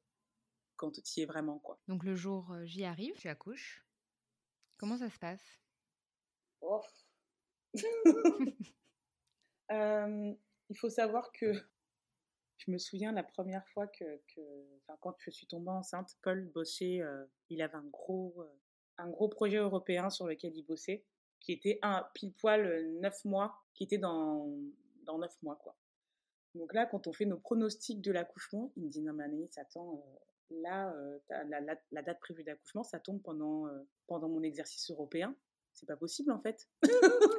quand tu y es vraiment. Quoi. Donc le jour euh, j'y arrive, tu accouches. Comment ça se passe? Oh. [laughs] Il faut savoir que je me souviens la première fois que, que quand je suis tombée enceinte, Paul bossait, euh, il avait un gros, un gros projet européen sur lequel il bossait, qui était un pile poil neuf mois, qui était dans, dans neuf mois quoi. Donc là, quand on fait nos pronostics de l'accouchement, il me dit non mais Anaïs, attends, euh, là, euh, la, date prévue d'accouchement, ça tombe pendant, euh, pendant mon exercice européen. C'est pas possible en fait.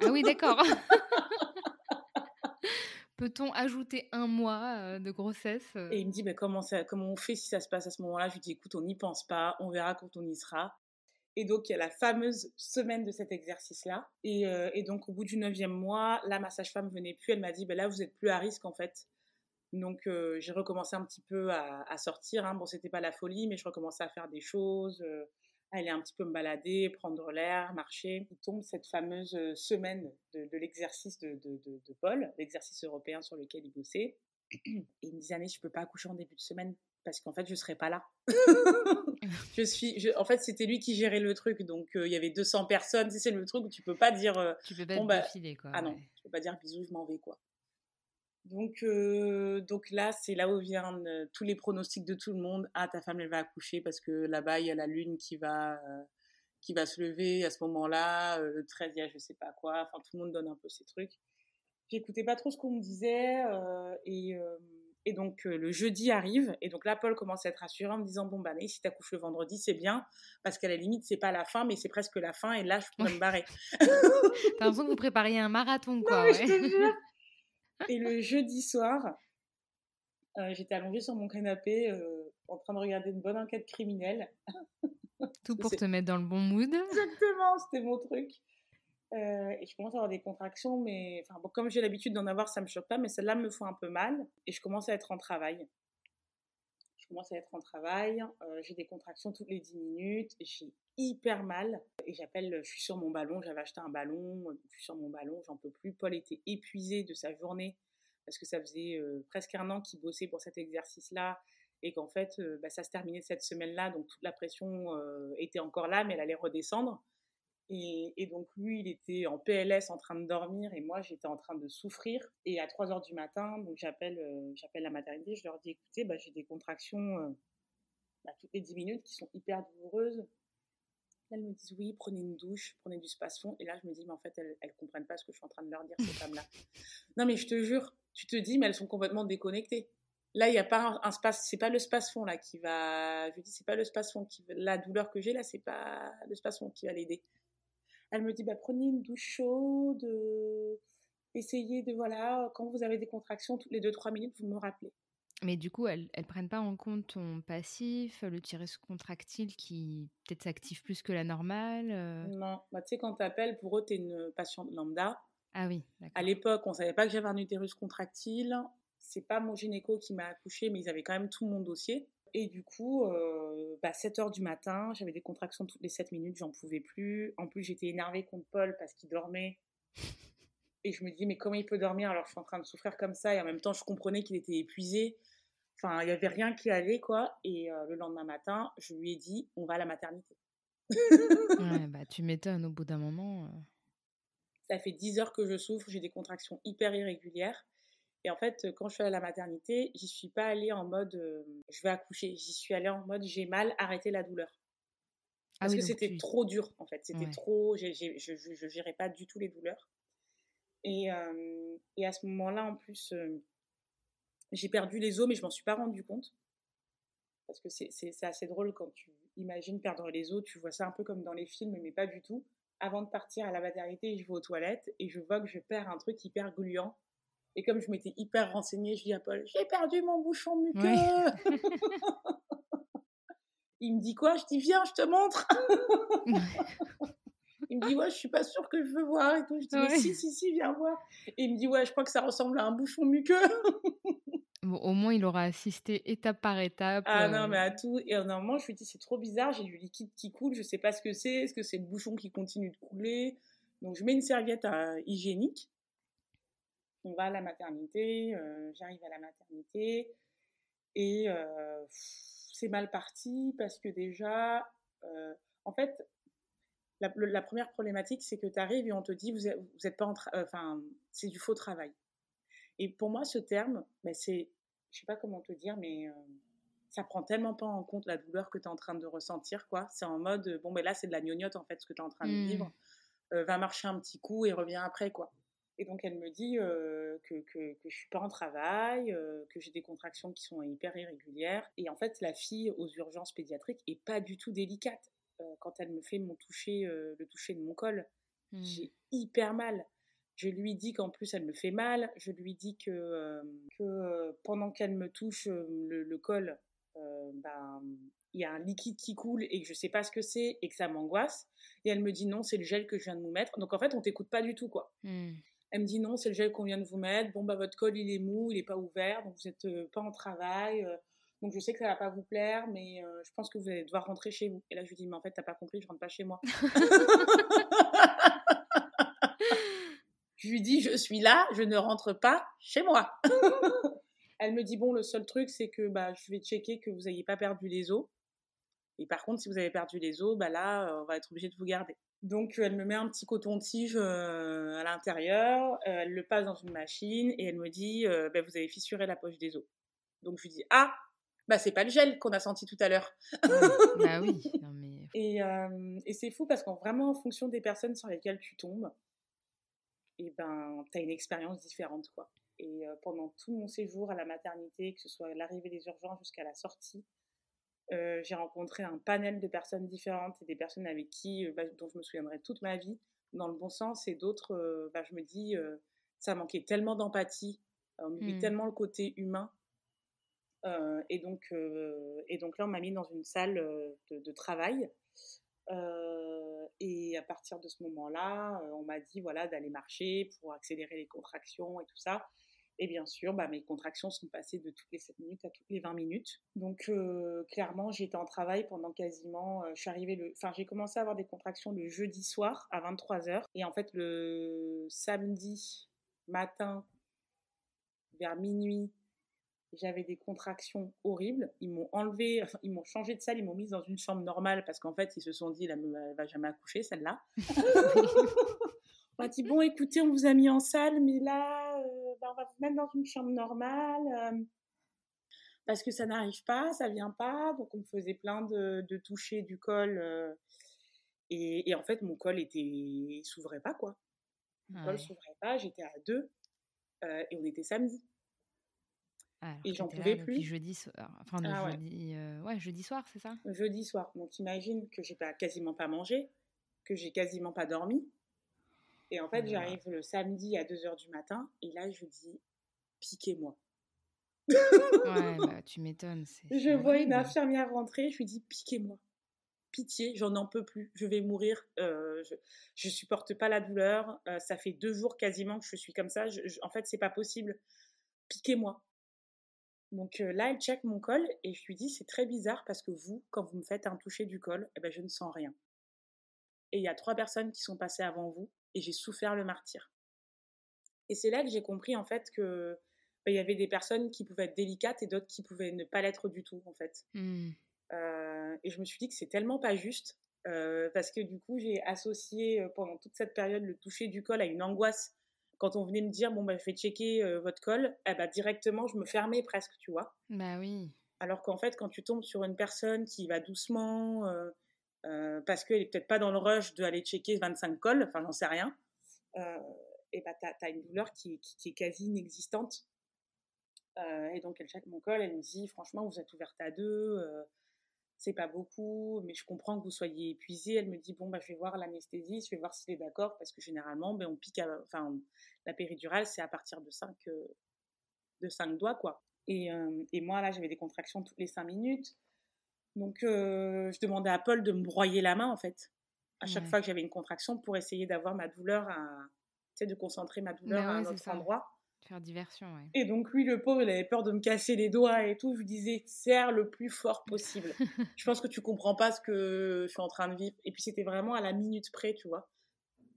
ah oui, d'accord. [laughs] [laughs] Peut-on ajouter un mois de grossesse Et il me dit bah, comment, ça, comment on fait si ça se passe à ce moment-là? Je lui dis écoute, on n'y pense pas, on verra quand on y sera. Et donc, il y a la fameuse semaine de cet exercice-là. Et, euh, donc, au bout du neuvième mois, là, ma sage-femme venait plus. Elle m'a dit, ben là, vous êtes plus à risque, en fait. Donc, euh, j'ai recommencé un petit peu à, sortir. Hein. Bon, c'était pas la folie, mais je recommençais à faire des choses, euh, aller un petit peu me balader, prendre l'air, marcher. Il tombe cette fameuse semaine de, l'exercice de, Paul, l'exercice européen sur lequel il bossait. Et il me disait, Annie, je peux pas accoucher en début de semaine parce qu'en fait, je serais pas là. [laughs] [laughs] je suis, en fait, c'était lui qui gérait le truc, donc euh, il y avait 200 personnes. C'est le truc où tu peux pas dire. Euh, tu peux pas bon, bah, défiler, quoi. Ah non, tu peux pas dire bisous, je m'en vais, quoi. Donc, euh, donc là, c'est là où viennent tous les pronostics de tout le monde. Ah, ta femme, elle va accoucher parce que là-bas, il y a la lune qui va, qui va se lever à ce moment-là. le 13, il y a je sais pas quoi. Enfin, tout le monde donne un peu ses trucs. J'écoutais pas trop ce qu'on me disait et et donc, euh, le jeudi arrive. Et donc là, Paul commence à être rassuré en me disant Bon, bah, si tu accouches le vendredi, c'est bien. Parce qu'à la limite, c'est pas la fin, mais c'est presque la fin. Et là, je pourrais me barrer. [laughs] T'as l'impression que vous prépariez un marathon, quoi. ouais. je te jure. [laughs] Et le jeudi soir, euh, j'étais allongée sur mon canapé euh, en train de regarder une bonne enquête criminelle. Tout [laughs] pour te mettre dans le bon mood. Exactement, c'était mon truc. Euh, et je commence à avoir des contractions, mais enfin, bon, comme j'ai l'habitude d'en avoir, ça me choque pas, mais celles-là me font un peu mal. Et je commence à être en travail. Je commence à être en travail, euh, j'ai des contractions toutes les 10 minutes, j'ai hyper mal. Et j'appelle, je suis sur mon ballon, j'avais acheté un ballon, je suis sur mon ballon, j'en peux plus. Paul était épuisé de sa journée, parce que ça faisait euh, presque un an qu'il bossait pour cet exercice-là. Et qu'en fait, bah, ça se terminait cette semaine-là, donc toute la pression était encore là, mais elle allait redescendre. Et, donc lui, il était en PLS en train de dormir et moi, j'étais en train de souffrir. Et à 3 heures du matin, euh, j'appelle la maternité, je leur dis, écoutez, bah, j'ai des contractions euh, bah, toutes les 10 minutes qui sont hyper douloureuses. Elles me disent, oui, prenez une douche, prenez du space-fond. Et là, je me dis, mais en fait, elles ne comprennent pas ce que je suis en train de leur dire, ces femmes-là. non, mais je te jure, tu te dis, mais elles sont complètement déconnectées. Là, il n'y a pas un, space, c'est pas le space-fond qui va, je dis, c'est pas le space-fond qui, la douleur que j'ai là, c'est pas le space-fond qui va l'aider. Elle me dit bah, prenez une douche chaude, euh, essayez de, voilà, quand vous avez des contractions, toutes les 2-3 minutes, vous me rappelez. Mais du coup, elles ne prennent pas en compte ton passif, le tirus contractile qui peut-être s'active plus que la normale euh? Non, bah, tu sais, quand tu appelles, pour eux, tu es une patiente lambda. Ah oui, À l'époque, on ne savait pas que j'avais un utérus contractile. C'est pas mon gynéco qui m'a accouché, mais ils avaient quand même tout mon dossier. Et du coup, euh, bah, 7 heures du matin, j'avais des contractions toutes les 7 minutes, j'en pouvais plus. En plus, j'étais énervée contre Paul parce qu'il dormait. [laughs] Et je me dis, mais comment il peut dormir alors que je suis en train de souffrir comme ça? Et en même temps, je comprenais qu'il était épuisé. Enfin, il n'y avait rien qui allait, quoi. Et euh, le lendemain matin, je lui ai dit, on va à la maternité. [laughs] ouais, bah, tu m'étonnes au bout d'un moment. Euh. Ça fait 10 heures que je souffre, j'ai des contractions hyper irrégulières. Et en fait, quand je suis allée à la maternité, j'y suis pas allée en mode je vais accoucher. J'y suis allée en mode j'ai mal, arrêtez la douleur. Ah Parce que c'était trop dur, en fait. C'était trop. je ne gérais pas du tout les douleurs. Et, et à ce moment-là, en plus, j'ai perdu les os, mais je m'en suis pas rendu compte. Parce que c'est assez drôle quand tu imagines perdre les os, tu vois ça un peu comme dans les films, mais pas du tout. Avant de partir à la maternité, je vais aux toilettes et je vois que je perds un truc hyper gluant. Et comme je m'étais hyper renseignée, je dis à Paul, j'ai perdu mon bouchon muqueux. [laughs] Il me dit quoi? Je dis, viens, je te montre. [laughs] il me dit, ouais, je suis pas sûre que je veux voir. Et tout. Je dis, si, si, si, viens voir. Et il me dit, ouais, je crois que ça ressemble à un bouchon muqueux. [laughs] au moins, il aura assisté étape par étape. Ah non, mais à tout. Et normalement, je lui dis, c'est trop bizarre, j'ai du liquide qui coule, je sais pas ce que c'est. Est-ce que c'est le bouchon qui continue de couler? Donc, je mets une serviette euh, hygiénique. On va à la maternité, euh, j'arrive à la maternité. Et euh, c'est mal parti parce que déjà, en fait, la, première problématique, c'est que tu arrives et on te dit, vous n'êtes pas en enfin, c'est du faux travail. Et pour moi, ce terme, ben c'est, je sais pas comment te dire, mais euh, ça prend tellement pas en compte la douleur que tu es en train de ressentir, quoi. C'est en mode, bon, ben là, c'est de la gnognotte, en fait, ce que tu es en train de mmh. vivre. Euh, va marcher un petit coup et reviens après, quoi. Et donc, elle me dit euh, que, que, que, je suis pas en travail, que j'ai des contractions qui sont hyper irrégulières. Et en fait, la fille aux urgences pédiatriques est pas du tout délicate. quand elle me fait mon toucher, le toucher de mon col, mmh. j'ai hyper mal. Je lui dis qu'en plus elle me fait mal. Je lui dis que, que pendant qu'elle me touche le, col, ben, il y a un liquide qui coule et que je sais pas ce que c'est et que ça m'angoisse. Et elle me dit non, c'est le gel que je viens de vous mettre. Donc en fait, on t'écoute pas du tout quoi. Mmh. Elle me dit non, c'est le gel qu'on vient de vous mettre. Bon bah votre col il est mou, il est pas ouvert, donc vous êtes pas en travail. donc je sais que ça va pas vous plaire, mais je pense que vous allez devoir rentrer chez vous. Et là je lui dis mais en fait t'as pas compris, je rentre pas chez moi. [laughs] Je lui dis, je suis là, je ne rentre pas chez moi. [laughs] Elle me dit, bon, le seul truc, c'est que bah, je vais checker que vous n'ayez pas perdu les os. Et par contre, si vous avez perdu les os, bah là, euh, on va être obligé de vous garder. Donc, elle me met un petit coton-tige euh, à l'intérieur, euh, elle le passe dans une machine et elle me dit, bah, vous avez fissuré la poche des os. Donc, je lui dis, ah, bah c'est pas le gel qu'on a senti tout à l'heure. [laughs] bah oui. Et, et c'est fou parce qu'en vraiment en fonction des personnes sur lesquelles tu tombes, et ben, tu as une expérience différente. quoi. Et euh, pendant tout mon séjour à la maternité, que ce soit l'arrivée des urgences jusqu'à la sortie, euh, j'ai rencontré un panel de personnes différentes et des personnes avec qui, euh, bah, dont je me souviendrai toute ma vie, dans le bon sens, et d'autres, bah, je me dis, ça manquait tellement d'empathie, on oublie mmh. tellement le côté humain. et, donc, et donc là, on m'a mis dans une salle de, de travail euh, et à partir de ce moment-là, euh, on m'a dit voilà d'aller marcher pour accélérer les contractions et tout ça. Et bien sûr, bah, mes contractions sont passées de toutes les 7 minutes à toutes les 20 minutes. Donc euh, clairement, j'étais en travail pendant quasiment. je suis arrivée le. Enfin, j'ai commencé à avoir des contractions le jeudi soir à 23h. Et en fait, le samedi matin, vers minuit, j'avais des contractions horribles. Ils m'ont enlevé, ils m'ont changé de salle, ils m'ont mise dans une chambre normale parce qu'en fait, ils se sont dit, elle ne va jamais accoucher, celle-là. [laughs] on m'a dit, bon, écoutez, on vous a mis en salle, mais là, euh, on va vous mettre dans une chambre normale. Euh, parce que ça n'arrive pas, ça vient pas. Donc, on me faisait plein de, de toucher du col. Euh, et, en fait, mon col était s'ouvrait pas, quoi. Mon col s'ouvrait pas, j'étais à deux. et on était samedi et j'en pouvais plus. Jeudi soir, enfin ah jeudi, euh, ouais. jeudi soir, c'est ça? Jeudi soir. Donc imagine que j'ai pas quasiment pas mangé, que j'ai quasiment pas dormi. Et en fait, j'arrive le samedi à 2h du matin et là je dis piquez-moi. ouais, bah, tu m'étonnes. Je vois une infirmière rentrer, je lui dis piquez-moi. Pitié, j'en en peux plus, je vais mourir, euh, je, je supporte pas la douleur, euh, ça fait deux jours quasiment que je suis comme ça, en fait c'est pas possible, piquez-moi. Donc là, elle check mon col et je lui dis c'est très bizarre parce que vous, quand vous me faites un toucher du col, eh ben, je ne sens rien. Et il y a trois personnes qui sont passées avant vous et j'ai souffert le martyr. Et c'est là que j'ai compris en fait que bah, il y avait des personnes qui pouvaient être délicates et d'autres qui pouvaient ne pas l'être du tout en fait. Mmh. et je me suis dit que c'est tellement pas juste parce que du coup j'ai associé pendant toute cette période le toucher du col à une angoisse quand on venait me dire, bon, bah, je vais checker votre col, eh bah, directement, je me fermais presque, tu vois. Bah oui. Alors qu'en fait, quand tu tombes sur une personne qui va doucement, parce qu'elle est peut-être pas dans le rush d'aller checker 25 cols, enfin, j'en sais rien, et bah, tu as, une douleur qui, est quasi inexistante. et donc, elle check mon col, elle me dit, franchement, vous êtes ouverte à deux c'est pas beaucoup, mais je comprends que vous soyez épuisé. Elle me dit bon bah je vais voir l'anesthésiste, je vais voir s'il est d'accord parce que généralement ben on pique, enfin la péridurale c'est à partir de 5 euh, de 5 doigts quoi. Et, euh, et moi là j'avais des contractions toutes les 5 minutes, donc euh, je demandais à Paul de me broyer la main en fait à chaque fois que j'avais une contraction pour essayer d'avoir ma douleur à, tu sais de concentrer ma douleur à un autre endroit. Faire diversion, ouais. Et donc lui, le pauvre, il avait peur de me casser les doigts et tout. Je lui disais, serre le plus fort possible. je pense que tu comprends pas ce que je suis en train de vivre. Et puis c'était vraiment à la minute près, tu vois.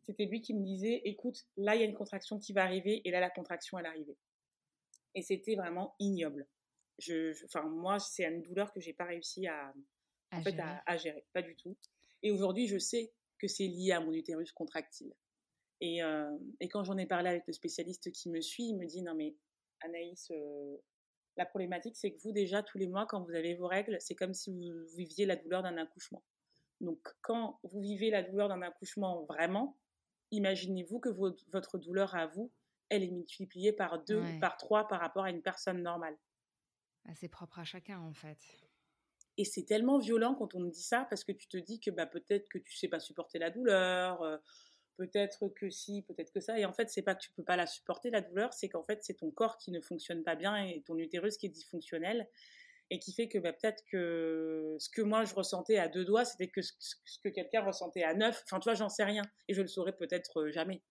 C'était lui qui me disait, écoute, là, il y a une contraction qui va arriver. Et là, la contraction, elle arrivait. Et c'était vraiment ignoble. Je, enfin, moi, c'est une douleur que j'ai pas réussi à, en fait, À, à gérer. Pas du tout. Et aujourd'hui, je sais que c'est lié à mon utérus contractile. Euh, et, quand j'en ai parlé avec le spécialiste qui me suit, il me dit non mais Anaïs, euh, la problématique c'est que vous déjà tous les mois quand vous avez vos règles, c'est comme si vous viviez la douleur d'un accouchement. Donc quand vous vivez la douleur d'un accouchement vraiment, imaginez-vous que votre douleur à vous, elle est multipliée par deux, par trois par rapport à une personne normale. C'est propre à chacun en fait. Et c'est tellement violent quand on me dit ça parce que tu te dis que bah, peut-être que tu sais pas supporter la douleur. Euh, peut-être que si, peut-être que ça. Et en fait, c'est pas que tu peux pas la supporter, la douleur, c'est qu'en fait, c'est ton corps qui ne fonctionne pas bien et ton utérus qui est dysfonctionnel et qui fait que bah, peut-être que ce que moi je ressentais à deux doigts, c'était que ce, que quelqu'un ressentait à neuf. Enfin, tu vois, j'en sais rien et je le saurais peut-être euh, jamais.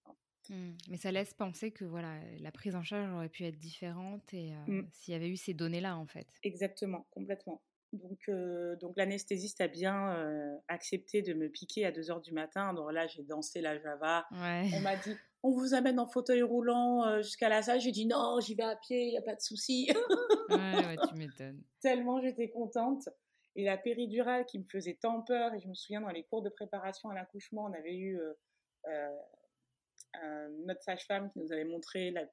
Mmh. Mais ça laisse penser que voilà, la prise en charge aurait pu être différente et euh, mmh. s'il y avait eu ces données-là, en fait. Exactement, complètement. Donc, euh, donc l'anesthésiste a bien euh, accepté de me piquer à 2h du matin. Donc là, j'ai dansé la Java. On m'a dit, [laughs] on vous amène en fauteuil roulant jusqu'à la salle. J'ai dit, non, j'y vais à pied, il n'y a pas de souci. [laughs] ouais, tu m'étonnes. Tellement j'étais contente. Et la péridurale qui me faisait tant peur, et je me souviens dans les cours de préparation à l'accouchement, on avait eu notre sage-femme qui nous avait montré la,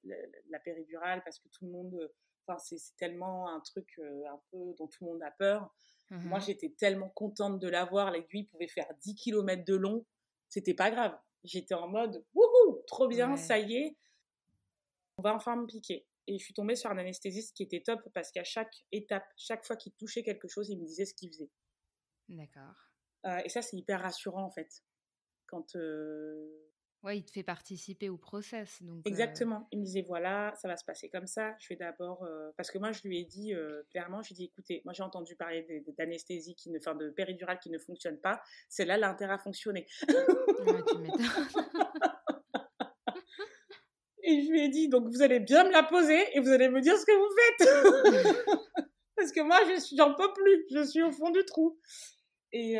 la, péridurale parce que tout le monde c'est tellement un truc euh, un peu dont tout le monde a peur. Moi, mmh j'étais tellement contente de l'avoir. L'aiguille pouvait faire 10 km de long. C'était pas grave. J'étais en mode, wouhou, trop bien, ça y est. On va enfin me piquer. Et je suis tombée sur un anesthésiste qui était top parce qu'à chaque étape, chaque fois qu'il touchait quelque chose, il me disait ce qu'il faisait. D'accord. Euh, et ça, c'est hyper rassurant en fait. Quand, euh, Ouais, il te fait participer au process. Donc, Exactement. Il me disait voilà, ça va se passer comme ça. Je vais d'abord. Parce que moi, je lui ai dit clairement je lui ai dit écoutez, moi j'ai entendu parler d'anesthésie, qui ne, enfin de péridurale qui ne fonctionne pas. C'est là l'intérêt à fonctionner. Ouais, tu [laughs] et je lui ai dit donc vous allez bien me la poser et vous allez me dire ce que vous faites. [laughs] Parce que moi, je j'en peux plus. Je suis au fond du trou. Et.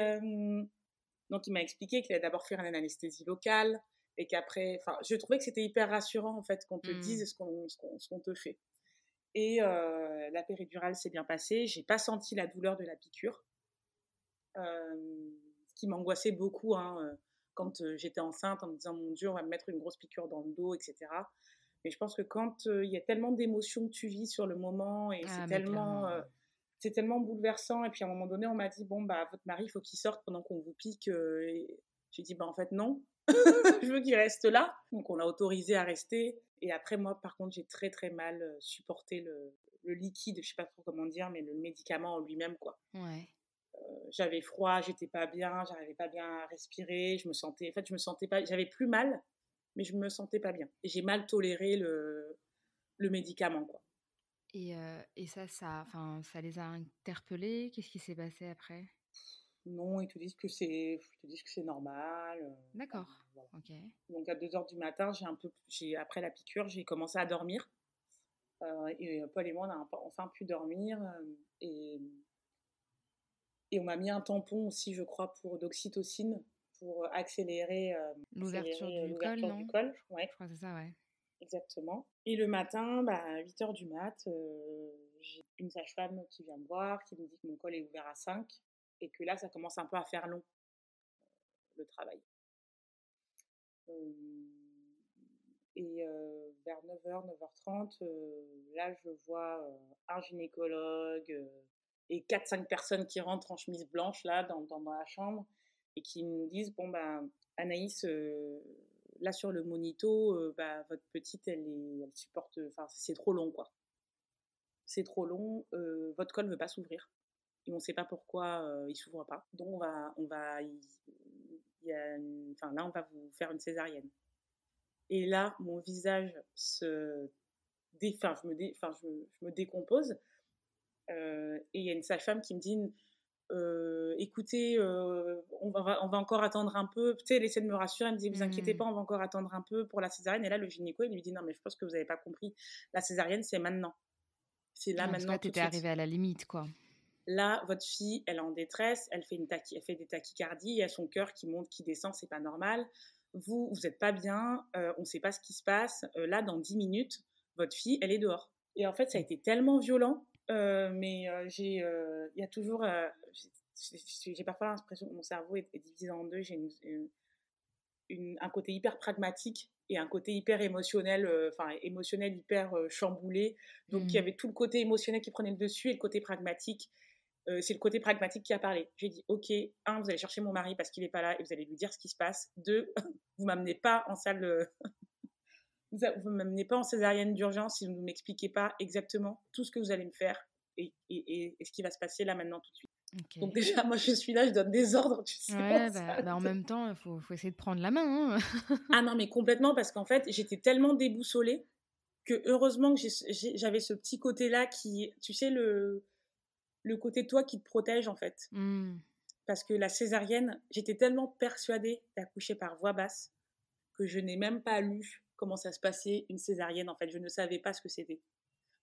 Donc, il m'a expliqué qu'il allait d'abord faire une anesthésie locale, et qu'après, enfin, je trouvais que c'était hyper rassurant en fait qu'on te mmh. dise ce qu'on te fait. Et euh, la péridurale s'est bien passée, j'ai pas senti la douleur de la piqûre, euh, ce qui m'angoissait beaucoup hein, euh, quand j'étais enceinte en me disant mon Dieu, on va me mettre une grosse piqûre dans le dos, etc. Mais je pense que quand il y a tellement d'émotions que tu vis sur le moment et c'est ah, tellement c'est tellement bouleversant. Et puis à un moment donné, on m'a dit bon bah votre mari, il faut qu'il sorte pendant qu'on vous pique. et j'ai dit bah en fait non, [laughs] je veux qu'il reste là. Donc on l'a autorisé à rester. Et après, moi, par contre, j'ai très très mal euh, supporté le, liquide, je sais pas trop comment dire, mais le médicament en lui-même, quoi. Ouais. Euh, j'avais froid, j'étais pas bien, j'arrivais pas bien à respirer, je me sentais, en fait, je me sentais pas, j'avais plus mal, mais je me sentais pas bien. Et j'ai mal toléré le, le médicament, quoi. Et, euh, et ça, ça, enfin, ça les a interpellés? Qu'est-ce qui s'est passé après? Non, ils te disent que c'est, te disent que c'est normal. Euh, D'accord. Ok. Donc à 2 h du matin, j'ai un peu, j'ai après la piqûre, j'ai commencé à dormir. Euh, et Paul et moi, on a enfin pu dormir. Euh, et, et on m'a mis un tampon aussi, je crois, pour d'oxytocine pour accélérer l'ouverture du, col, non? du col. Ouais. Je crois que c'est ça, ouais. Exactement. Et le matin, bah, à 8 h du mat, j'ai une sage-femme qui vient me voir, qui me dit que mon col est ouvert à 5 et que là, ça commence un peu à faire long, euh, le travail. Et vers 9h, 9h30, là, je vois un gynécologue et 4-5 personnes qui rentrent en chemise blanche, là, dans, dans, la chambre, et qui nous disent, bon, ben, Anaïs, là, sur le monito, bah, votre petite, elle supporte, enfin, c'est trop long, quoi. C'est trop long, votre col ne veut pas s'ouvrir. Et on ne sait pas pourquoi il ne s'ouvre pas. Donc, on va, on va, il, y a enfin, là, on va vous faire une césarienne. Et là, mon visage se enfin, je, me enfin, je, me décompose. Euh, et il y a une sage-femme qui me dit euh, écoutez, euh, on, va, on va encore attendre un peu. Tu sais, elle essaie de me rassurer. Elle me dit vous inquiétez mmh. pas, on va encore attendre un peu pour la césarienne. Et là, le gynéco, il lui dit non, mais je pense que vous n'avez pas compris. La césarienne, c'est maintenant. C'est là maintenant. tu étais arrivé à la limite, quoi. Là, votre fille, elle est en détresse, elle fait, une elle fait des tachycardies, il y a son cœur qui monte, qui descend, c'est pas normal vous, vous n'êtes pas bien, euh, on ne sait pas ce qui se passe. Euh, là, dans 10 minutes, votre fille, elle est dehors. Et en fait, ça a été tellement violent, euh, mais j'ai, il y a toujours, j'ai parfois l'impression que mon cerveau est, divisé en deux. J'ai un côté hyper pragmatique et un côté hyper émotionnel, enfin émotionnel hyper chamboulé. Donc il y mmh. avait tout le côté émotionnel qui prenait le dessus et le côté pragmatique euh, c'est le côté pragmatique qui a parlé. J'ai dit, ok, un, vous allez chercher mon mari parce qu'il n'est pas là et vous allez lui dire ce qui se passe. Deux, [laughs] vous m'amenez pas en salle, euh, [laughs] vous m'amenez pas en césarienne d'urgence si vous ne m'expliquez pas exactement tout ce que vous allez me faire et, et, ce qui va se passer là maintenant tout de suite. Donc déjà, [laughs] moi je suis là, je donne des ordres, tu sais. Ouais, bah, bah, en même temps, il faut, faut, essayer de prendre la main. Hein. ah non, mais complètement, parce qu'en fait, j'étais tellement déboussolée que heureusement que j'avais ce petit côté-là qui, tu sais, le, le côté de toi qui te protège en fait. Mmh. Parce que la césarienne, j'étais tellement persuadée d'accoucher par voix basse que je n'ai même pas lu comment ça se passait une césarienne en fait. Je ne savais pas ce que c'était.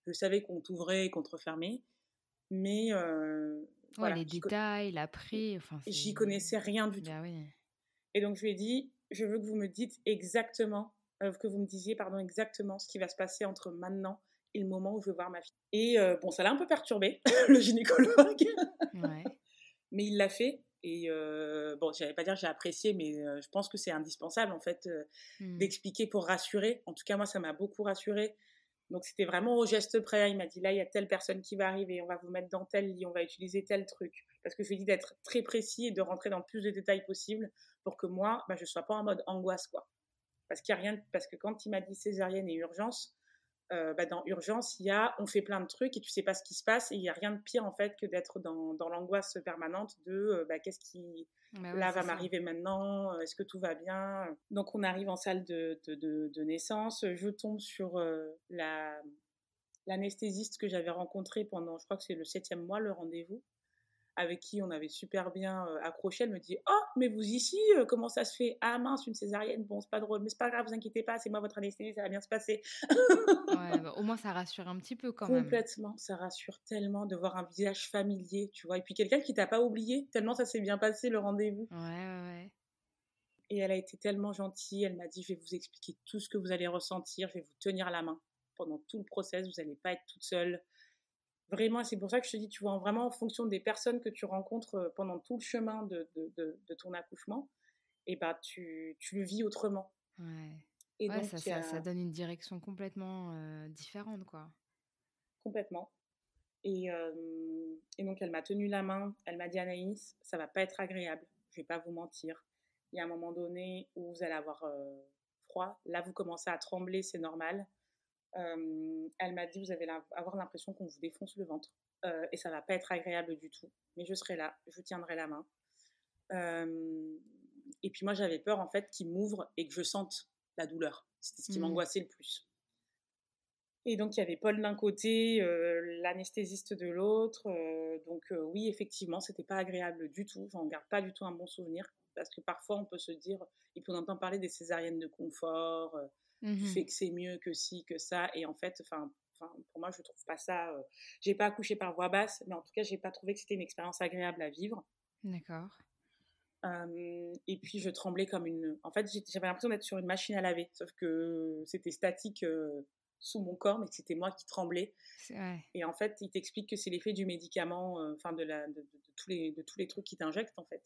Je savais qu'on t'ouvrait et qu'on te refermait, mais euh, voilà, les détails, l'après, enfin, j'y connaissais rien du bah tout. Et donc je lui ai dit, je veux que vous me dites exactement, euh, que vous me disiez pardon exactement ce qui va se passer entre maintenant et le moment où je veux voir ma fille. Et euh, bon, ça l'a un peu perturbé, [laughs] le gynécologue. mais il l'a fait. Et euh, bon, j'allais pas dire j'ai apprécié, mais euh, je pense que c'est indispensable en fait mmh. d'expliquer pour rassurer. En tout cas, moi, ça m'a beaucoup rassuré. Donc c'était vraiment au geste près. Il m'a dit là, il y a telle personne qui va arriver, on va vous mettre dans tel lit, on va utiliser tel truc. Parce que je lui ai dit d'être très précis et de rentrer dans le plus de détails possible pour que moi, bah, je sois pas en mode angoisse quoi. Parce qu'il y a rien, parce que quand il m'a dit césarienne et urgence, euh, bah, dans urgence, il y a, on fait plein de trucs et tu sais pas ce qui se passe et il y a rien de pire en fait que d'être dans, dans l'angoisse permanente de euh, bah, qu'est-ce qui bah là va m'arriver maintenant, euh, est-ce que tout va bien? Donc on arrive en salle de, de, de, naissance, je tombe sur la l'anesthésiste que j'avais rencontré pendant, je crois que c'est le septième mois le rendez-vous avec qui on avait super bien euh, accroché, elle me dit Oh, mais vous ici, euh, comment ça se fait? Ah mince, une césarienne, bon, c'est pas drôle, mais c'est pas grave, vous inquiétez pas, c'est moi votre anesthésie, ça va bien se passer. ouais, [laughs] bah, au moins ça rassure un petit peu quand même. Complètement, ça rassure tellement de voir un visage familier, tu vois, et puis quelqu'un qui t'a pas oublié, tellement ça s'est bien passé le rendez-vous. Ouais, ouais, ouais. Et elle a été tellement gentille, elle m'a dit Je vais vous expliquer tout ce que vous allez ressentir, je vais vous tenir la main pendant tout le process, vous n'allez pas être toute seule. Vraiment, c'est pour ça que je te dis, tu vois, vraiment en fonction des personnes que tu rencontres euh, pendant tout le chemin de, de, de, ton accouchement, et bah, tu, tu, le vis autrement. Ouais. Et donc, ça, ça, donne une direction complètement euh, différente, quoi. Complètement. Et, euh, et donc, elle m'a tenu la main, elle m'a dit, Anaïs, ça va pas être agréable, je vais pas vous mentir. Il y a un moment donné où vous allez avoir froid, là, vous commencez à trembler, c'est normal elle m'a dit, vous allez avoir l'impression qu'on vous défonce le ventre. et ça va pas être agréable du tout. Mais je serai là, je vous tiendrai la main. et puis moi, j'avais peur en fait qu'il m'ouvre et que je sente la douleur. C'était ce qui mmh. m'angoissait le plus. Et donc, il y avait Paul d'un côté, l'anesthésiste de l'autre. donc, oui, effectivement, c'était pas agréable du tout. J'en garde pas du tout un bon souvenir. Parce que parfois, on peut se dire, et puis on entend parler des césariennes de confort, Mmh fait que c'est mieux que si, que ça. Et en fait, enfin, pour moi, je trouve pas ça. Euh, j'ai pas accouché par voix basse, mais en tout cas, j'ai pas trouvé que c'était une expérience agréable à vivre. D'accord. et puis, je tremblais comme une. En fait, j'avais l'impression d'être sur une machine à laver, sauf que c'était statique sous mon corps, mais que c'était moi qui tremblais. Et en fait, il t'explique que c'est l'effet du médicament, enfin, de, la, de, tous les, de tous les trucs qui t'injectent, en fait.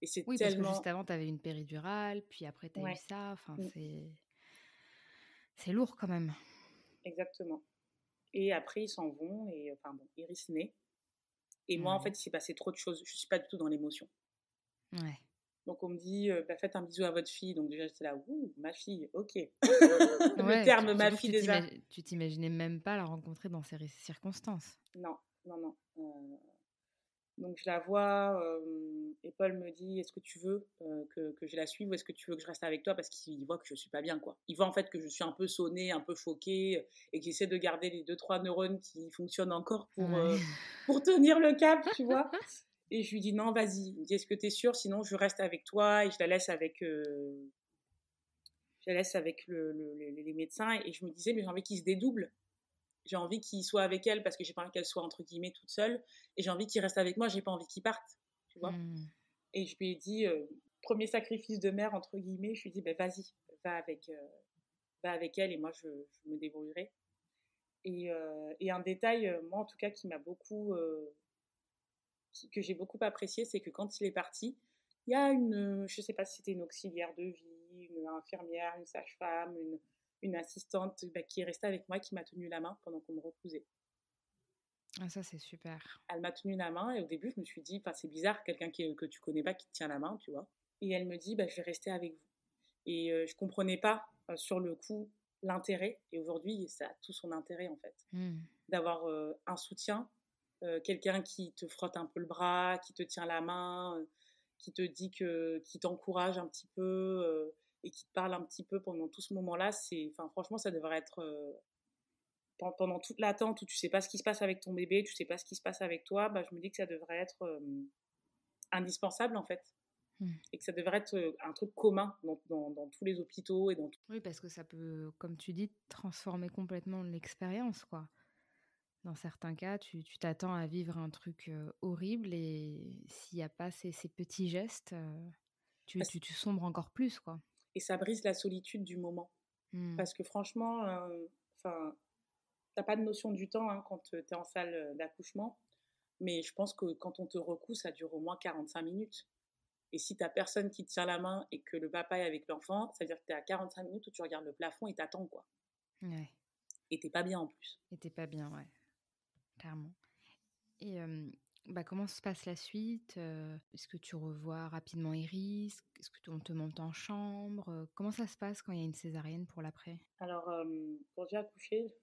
Et c'est oui, tellement... parce que juste avant, tu avais une péridurale, puis après, tu as eu ça. Enfin, mmh. c'est C'est lourd quand même. Exactement. Et après, ils s'en vont, et enfin bon, Iris naît. Et moi, en fait, il s'est passé trop de choses. Je suis pas du tout dans l'émotion. Ouais. Donc on me dit, bah, faites un bisou à votre fille. Donc déjà j'étais là, ouh, ma fille, ok. le terme ma fille déjà. Tu t'imaginais même pas la rencontrer dans ces circonstances. Non, non, non. Donc je la vois et Paul me dit, est-ce que tu veux que, que, je la suive ou est-ce que tu veux que je reste avec toi? parce qu'il voit que je suis pas bien quoi. Il voit en fait que je suis un peu sonnée, un peu choquée et que j'essaie de garder les deux trois neurones qui fonctionnent encore pour pour tenir le cap, tu vois. [laughs] Et je lui dis non, vas-y. Il me dit est-ce que tu es sûr Sinon, je reste avec toi et je la laisse avec, je la laisse avec le, les médecins. Et je me disais, mais j'ai envie qu'il se dédouble. J'ai envie qu'il soit avec elle parce que j'ai pas envie qu'elle soit entre guillemets toute seule. Et j'ai envie qu'il reste avec moi. J'ai pas envie qu'il parte. Tu vois mmh. Et je lui ai dit, euh, premier sacrifice de mère entre guillemets. Je lui ai dit, ben vas-y, va avec, euh, va avec elle et moi je, je me débrouillerai. Et, et, un détail, moi en tout cas, qui m'a beaucoup que j'ai beaucoup apprécié, c'est que quand il est parti, il y a une, je ne sais pas si c'était une auxiliaire de vie, une infirmière, une sage-femme, une, une, assistante bah, qui est restée avec moi, qui m'a tenu la main pendant qu'on me recousait. Ah, ça, c'est super. Elle m'a tenu la main et au début, je me suis dit, c'est bizarre, quelqu'un que tu connais pas qui te tient la main, tu vois. Et elle me dit, bah, je vais rester avec vous. Et euh, je comprenais pas euh, sur le coup l'intérêt. Et aujourd'hui, ça a tout son intérêt, en fait. Mmh. D'avoir euh, un soutien euh, quelqu'un qui te frotte un peu le bras, qui te tient la main, qui te dit que, qui t'encourage un petit peu et qui te parle un petit peu pendant tout ce moment-là, c'est, enfin, franchement, ça devrait être pendant toute l'attente où tu sais pas ce qui se passe avec ton bébé, tu sais pas ce qui se passe avec toi, bah, je me dis que ça devrait être indispensable en fait. Mmh. Et que ça devrait être un truc commun dans, dans, dans tous les hôpitaux et dans tout. Oui, parce que ça peut, comme tu dis, transformer complètement l'expérience, quoi. Dans certains cas, tu t'attends à vivre un truc horrible et s'il n'y a pas ces, ces, petits gestes, tu, tu, tu, sombres encore plus. quoi. Et ça brise la solitude du moment. Mmh. Parce que franchement, enfin, t'as pas de notion du temps hein, quand tu es en salle d'accouchement. Mais je pense que quand on te recoue, ça dure au moins 45 minutes. Et si t'as personne qui te tient la main et que le papa est avec l'enfant, ça veut dire que tu es à 45 minutes où tu regardes le plafond et t'attends, quoi. Ouais. Et t'es pas bien en plus. Et t'es pas bien, ouais clairement. Et bah, comment se passe la suite Est-ce que tu revois rapidement Iris? Est-ce que on te monte en chambre Comment ça se passe quand il y a une césarienne pour l'après? Alors, quand j'ai accouché,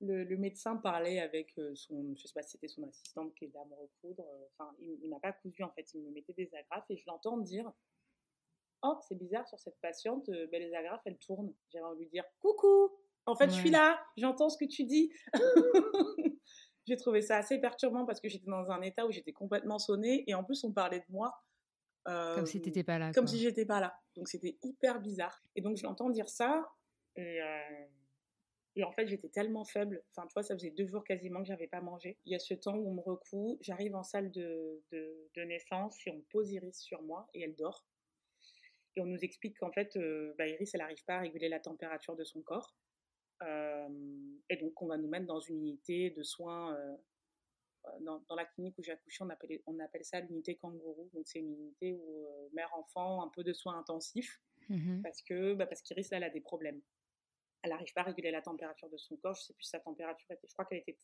le, médecin parlait avec son, je sais pas si c'était son assistante qui est là me recoudre. Enfin, il, il m'a pas cousu en fait, il me mettait des agrafes et je l'entends dire Oh, c'est bizarre sur cette patiente, ben, les agrafes elles tournent. J'avais envie de lui dire Coucou En fait, je suis là, j'entends ce que tu dis. J'ai trouvé ça assez perturbant parce que j'étais dans un état où j'étais complètement sonnée et en plus on parlait de moi. comme si t'étais pas là. Comme si j'étais pas là. Donc c'était hyper bizarre. Et donc je l'entends dire ça et, euh, et en fait j'étais tellement faible. Enfin tu vois, ça faisait deux jours quasiment que j'avais pas mangé. Il y a ce temps où on me recoue, j'arrive en salle de, de, naissance et on pose Iris sur moi et elle dort. Et on nous explique qu'en fait, euh, bah, Iris, elle n'arrive pas à réguler la température de son corps et donc, on va nous mettre dans une unité de soins. Dans, dans, la clinique où j'ai accouché, on appelle, on appelle ça l'unité kangourou. Donc, c'est une unité où mère-enfant, un peu de soins intensifs, mmh parce que bah, parce qu'Iris, là, elle a des problèmes. Elle n'arrive pas à réguler la température de son corps. Je sais plus sa température était, je crois qu'elle était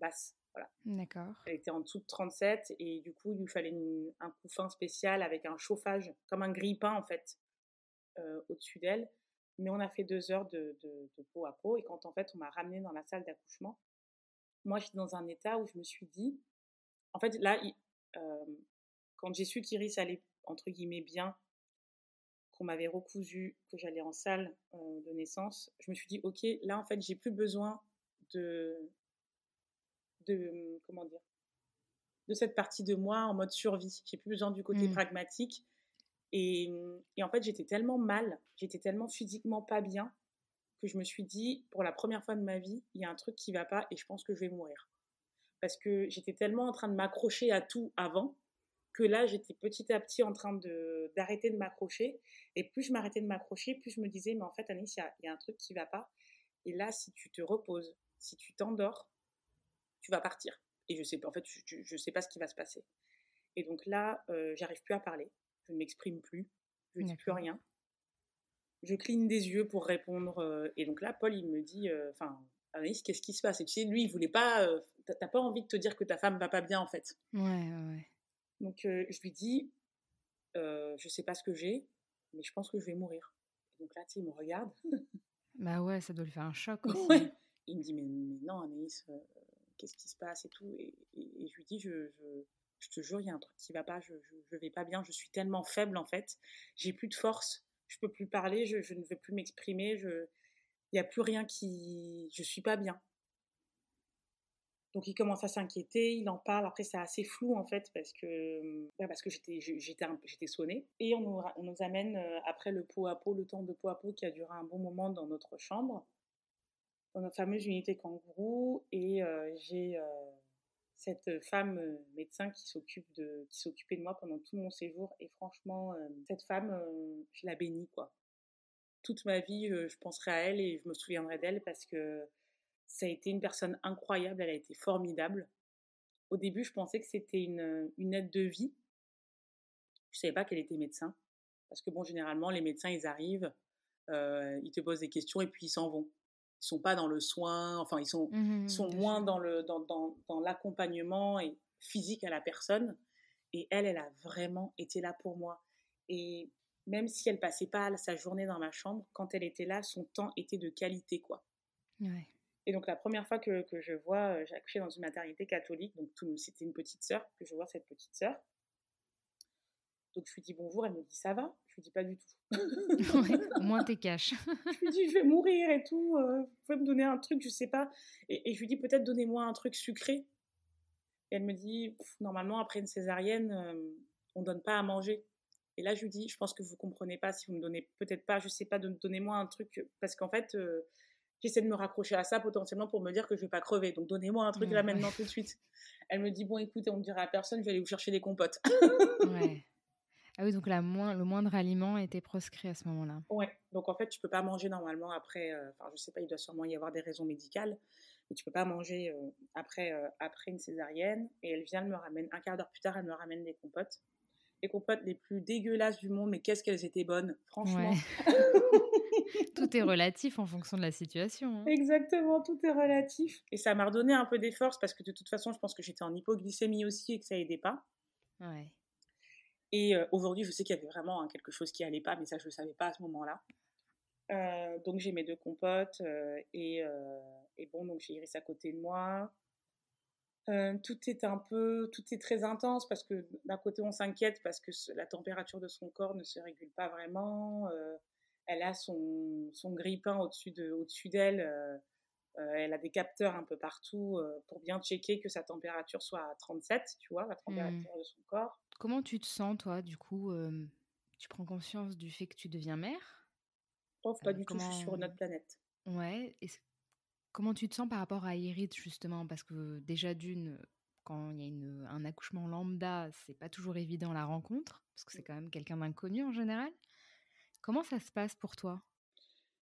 basse. Voilà. D'accord. Elle était en dessous de 37 et du coup, il lui fallait un couffin spécial avec un chauffage, comme un grille-pain en fait, au-dessus d'elle. Mais on a fait deux heures de, peau à peau. Et quand en fait on m'a ramené dans la salle d'accouchement, moi j'étais dans un état où je me suis dit, en fait là, euh, quand j'ai su qu'Iris allait entre guillemets bien, qu'on m'avait recousu, que j'allais en salle euh, de naissance, je me suis dit, ok, là en fait j'ai plus besoin de, de comment dire, de cette partie de moi en mode survie. J'ai plus besoin du côté mmh. pragmatique. Et, en fait, j'étais tellement mal, j'étais tellement physiquement pas bien que je me suis dit, pour la première fois de ma vie, il y a un truc qui va pas et je pense que je vais mourir. Parce que j'étais tellement en train de m'accrocher à tout avant que là, j'étais petit à petit en train d'arrêter de, m'accrocher. Et plus je m'arrêtais de m'accrocher, plus je me disais, mais en fait, Anis, il y, a un truc qui va pas. Et là, si tu te reposes, si tu t'endors, tu vas partir. Et je sais en fait, je, sais pas ce qui va se passer. Et donc là, euh, j'arrive plus à parler je ne m'exprime plus, je ne dis plus rien. je cligne des yeux pour répondre. et donc là, Paul, il me dit, enfin, Anaïs, qu'est-ce qui se passe? Et tu sais, lui, il voulait pas, t'as pas envie de te dire que ta femme va pas bien, en fait. Ouais, ouais. Donc, je lui dis, je sais pas ce que j'ai, mais je pense que je vais mourir. donc là, tu sais, il me regarde. bah ouais, ça doit lui faire un choc [laughs] aussi. Il me dit, mais, non, Anaïs, qu'est-ce qui se passe et tout? Et, je lui dis, je, je, te jure, il y a un truc qui va pas, je, je, vais pas bien, je suis tellement faible en fait, j'ai plus de force, je peux plus parler, je, ne veux plus m'exprimer, il n'y a plus rien qui. Je suis pas bien. Donc il commence à s'inquiéter, il en parle. Après c'est assez flou en fait parce que bah, que j'étais j'étais j'étais sonnée et on nous, on nous amène euh, après le pot à pot, le temps de pot à pot qui a duré un bon moment dans notre chambre, dans notre fameuse unité kangourou et euh, j'ai euh, cette femme médecin qui s'occupe de qui s'occupait de moi pendant tout mon séjour et franchement cette femme je la bénis quoi. Toute ma vie je penserai à elle et je me souviendrai d'elle parce que ça a été une personne incroyable, elle a été formidable. Au début, je pensais que c'était une, une aide de vie. Je ne savais pas qu'elle était médecin. Parce que, bon, généralement, les médecins, ils arrivent, ils te posent des questions et puis ils s'en vont. Ils sont pas dans le soin, enfin, ils sont, mmh sont moins dans, le, dans, dans, dans l'accompagnement et physique à la personne. Et elle, elle a vraiment été là pour moi. Et même si elle passait pas sa journée dans ma chambre, quand elle était là, son temps était de qualité, quoi. Ouais. Et donc la première fois que, que je vois, euh, j'ai accouché dans une maternité catholique, donc c'était une petite sœur, que je vois cette petite sœur. Donc je lui dis bonjour, elle me dit ça va? Je lui dis pas du tout. moins t'es cash. [laughs] je lui dis je vais mourir et tout, euh, vous pouvez me donner un truc, je sais pas. Et, je lui dis peut-être donnez-moi un truc sucré. Et elle me dit normalement après une césarienne, euh, on donne pas à manger. Et là je lui dis je pense que vous comprenez pas si vous me donnez peut-être pas, je sais pas, donnez-moi un truc parce qu'en fait j'essaie de me raccrocher à ça potentiellement pour me dire que je vais pas crever. Donc donnez-moi un truc là maintenant tout de suite. Elle me dit bon écoutez, on ne dira à personne, je vais aller vous chercher des compotes. ouais. [laughs] Ah oui, donc la moins, le moindre aliment était proscrit à ce moment-là. Ouais, donc en fait, tu peux pas manger normalement après, euh, enfin je sais pas, il doit sûrement y avoir des raisons médicales, mais tu peux pas manger euh, après, euh, après une césarienne. Et elle vient, elle me ramène, un quart d'heure plus tard, elle me ramène des compotes. Les compotes les plus dégueulasses du monde, mais qu'est-ce qu'elles étaient bonnes, franchement. [laughs] tout est relatif en fonction de la situation. Hein. Exactement, tout est relatif. Et ça m'a redonné un peu des forces parce que de toute façon, je pense que j'étais en hypoglycémie aussi et que ça aidait pas. Ouais. Et euh, aujourd'hui, je sais qu'il y avait vraiment hein, quelque chose qui allait pas, mais ça, je le savais pas à ce moment-là. Euh, donc j'ai mes deux compotes euh, et, et, bon, donc j'ai Iris à côté de moi. tout est un peu, tout est très intense parce que d'un côté on s'inquiète parce que la température de son corps ne se régule pas vraiment elle a son, son grille-pain au-dessus de, au-dessus d'elle. Euh, elle a des capteurs un peu partout euh, pour bien checker que sa température soit à 37, tu vois, la température mmh. de son corps. Comment tu te sens, toi, du coup Tu prends conscience du fait que tu deviens mère? Oh, pas du tout, je suis sur une autre planète. Ouais. Et comment tu te sens par rapport à Iris, justement? Parce que déjà, d'une, quand il y a une, un accouchement lambda, c'est pas toujours évident la rencontre, parce que c'est quand même quelqu'un d'inconnu en général. Comment ça se passe pour toi?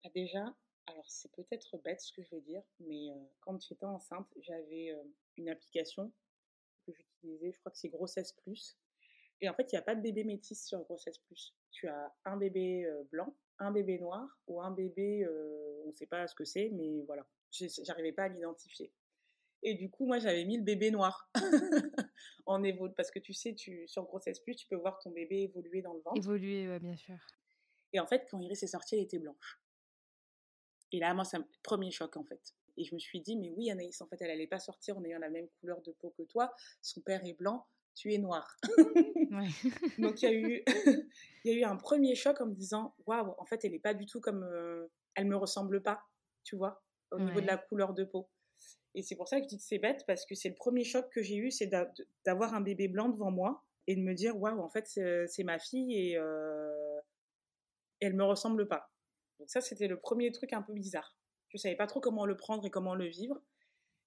Bah, Déjà, alors c'est peut-être bête ce que je vais dire, mais quand j'étais enceinte, j'avais une application que j'utilisais, je crois que c'est Grossesse Plus. Et en fait, il n'y a pas de bébé métis sur Grossesse Plus. Tu as un bébé blanc, un bébé noir ou un bébé, on ne sait pas ce que c'est, mais voilà, j'arrivais pas à l'identifier. Et du coup, moi, j'avais mis le bébé noir [laughs] en évo parce que tu sais, tu, sur Grossesse Plus, tu peux voir ton bébé évoluer dans le ventre. Évoluer, bien sûr. Et en fait, quand Iris est sortie, elle était blanche. Et là, moi, c'est un premier choc, en fait. Et je me suis dit, mais oui, Anaïs, en fait, elle n'allait pas sortir en ayant la même couleur de peau que toi. Son père est blanc, tu es noir. [laughs] [laughs] Donc, il y, a eu, [laughs] il y a eu un premier choc en me disant, waouh, en fait, elle n'est pas du tout comme. Euh, elle me ressemble pas, tu vois, au niveau de la couleur de peau. Et c'est pour ça que je dis que c'est bête, parce que c'est le premier choc que j'ai eu, c'est d'avoir un bébé blanc devant moi et de me dire, waouh, en fait, c'est ma fille et. Euh, elle me ressemble pas. Donc ça, c'était le premier truc un peu bizarre. Je savais pas trop comment le prendre et comment le vivre.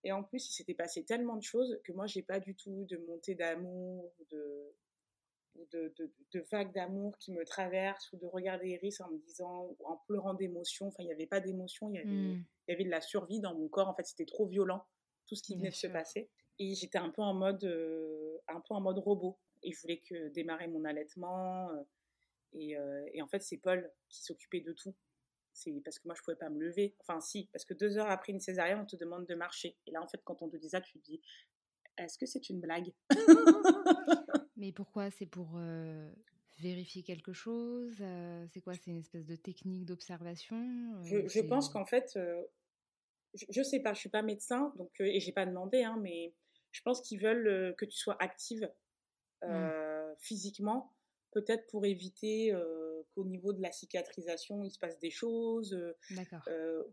Et en plus, il s'était passé tellement de choses que moi, j'ai pas du tout de montée d'amour, de, de, de, vagues d'amour qui me traversent ou de regarder Iris en me disant, en pleurant d'émotion. Enfin, il n'y avait pas d'émotion, il, y avait, mmh. il y avait de la survie dans mon corps. En fait, c'était trop violent, tout ce qui venait de se passer. Et j'étais un peu en mode, euh, un peu en mode robot. Et je voulais que démarrer mon allaitement. Euh, et, euh, et en fait, c'est Paul qui s'occupait de tout. C'est parce que moi, je pouvais pas me lever. Enfin, si, parce que deux heures après une césarienne, on te demande de marcher. Et là, en fait, quand on te dit ça, tu te dis, est-ce que c'est une blague? [laughs] [laughs] Mais pourquoi? C'est pour vérifier quelque chose C'est quoi? C'est une espèce de technique d'observation je, pense qu'en fait, je, ne sais pas, je suis pas médecin, donc et j'ai pas demandé, hein, mais je pense qu'ils veulent que tu sois active mmh. physiquement, peut-être pour éviter qu'au niveau de la cicatrisation, il se passe des choses,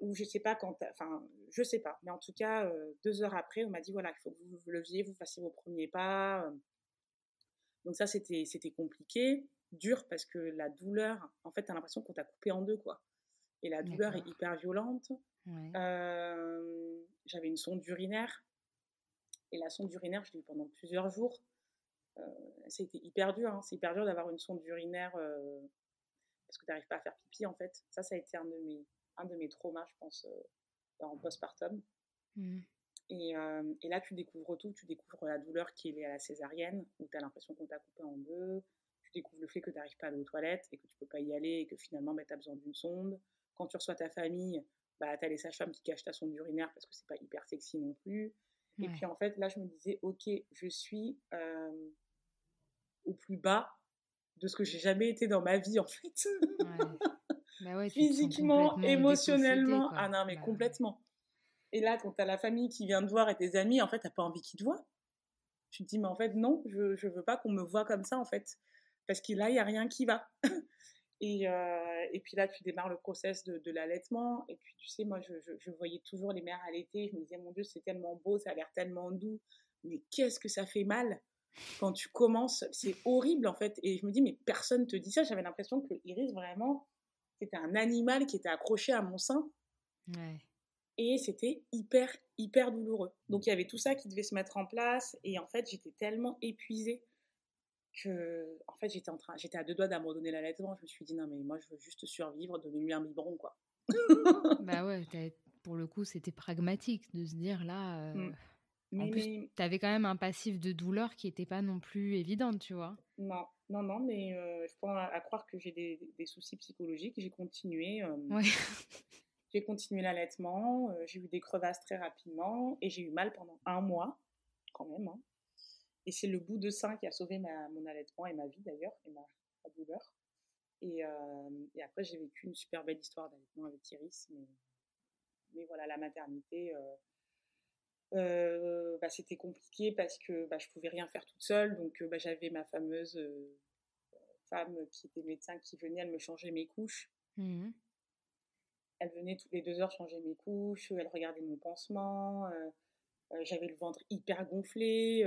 ou je sais pas quand, enfin, je sais pas, mais en tout cas, deux heures après, on m'a dit voilà, il faut que vous vous leviez, vous fassiez vos premiers pas. Donc ça, c'était c'était compliqué, dur parce que la douleur, en fait, tu as l'impression qu'on t'a coupé en deux, quoi. Et la douleur est hyper violente. J'avais une sonde urinaire. Et la sonde urinaire, je l'ai eu pendant plusieurs jours. C'était hyper dur. Hein. C'est hyper dur d'avoir une sonde urinaire parce que tu n'arrives pas à faire pipi, en fait. Ça, ça a été un de mes, un de mes traumas, je pense, en postpartum. Mmh. Et, et, là, tu découvres tout. Tu découvres la douleur qui est liée à la césarienne, où tu as l'impression qu'on t'a coupé en deux. Tu découvres le fait que tu n'arrives pas à aller aux toilettes et que tu peux pas y aller et que finalement, bah, tu as besoin d'une sonde. Quand tu reçois ta famille, bah, tu as les sages-femmes qui cachent ta sonde urinaire parce que c'est pas hyper sexy non plus. Et puis en fait, là, je me disais, ok, je suis au plus bas de ce que j'ai jamais été dans ma vie, en fait. Bah Physiquement, émotionnellement. ah non, mais bah complètement. Et là, quand tu as la famille qui vient te voir et tes amis, en fait, tu pas envie qu'ils te voient. Tu te dis, mais en fait, non, je ne veux pas qu'on me voit comme ça, en fait. Parce que là, il n'y a rien qui va. [laughs] Et, euh, et, puis là, tu démarres le process de, de l'allaitement. Et puis, tu sais, moi, je, je, voyais toujours les mères allaiter. Je me disais, mon Dieu, c'est tellement beau, ça a l'air tellement doux. Mais qu'est-ce que ça fait mal? Quand tu commences C'est horrible, en fait. Et je me dis, mais personne te dit ça. J'avais l'impression que Iris, vraiment, c'était un animal qui était accroché à mon sein. Et c'était hyper, hyper douloureux. Donc, il y avait tout ça qui devait se mettre en place. Et en fait, j'étais tellement épuisée que, en fait, j'étais en train, j'étais à deux doigts d'abandonner l'allaitement. Je me suis dit, non, mais moi, je veux juste survivre, donner-lui un biberon, quoi. bah ouais, pour le coup, c'était pragmatique de se dire là. Euh, En plus, tu avais quand même un passif de douleur qui n'était pas non plus évidente, tu vois. Non, non, non, mais euh, je pense à, croire que j'ai des, des, soucis psychologiques. J'ai continué. Euh, ouais. [laughs] j'ai continué l'allaitement. j'ai eu des crevasses très rapidement et j'ai eu mal pendant un mois, quand même. Hein. Et c'est le bout de sein qui a sauvé ma, mon allaitement et ma vie d'ailleurs, et ma, douleur. Et, et après, j'ai vécu une super belle histoire d'allaitement avec Iris. Mais, mais, voilà, la maternité, bah, c'était compliqué parce que bah, je pouvais rien faire toute seule. Donc bah, j'avais ma fameuse femme qui était médecin qui venait, elle me changeait mes couches. Mmh elle venait toutes les deux heures changer mes couches, elle regardait mon pansement. j'avais le ventre hyper gonflé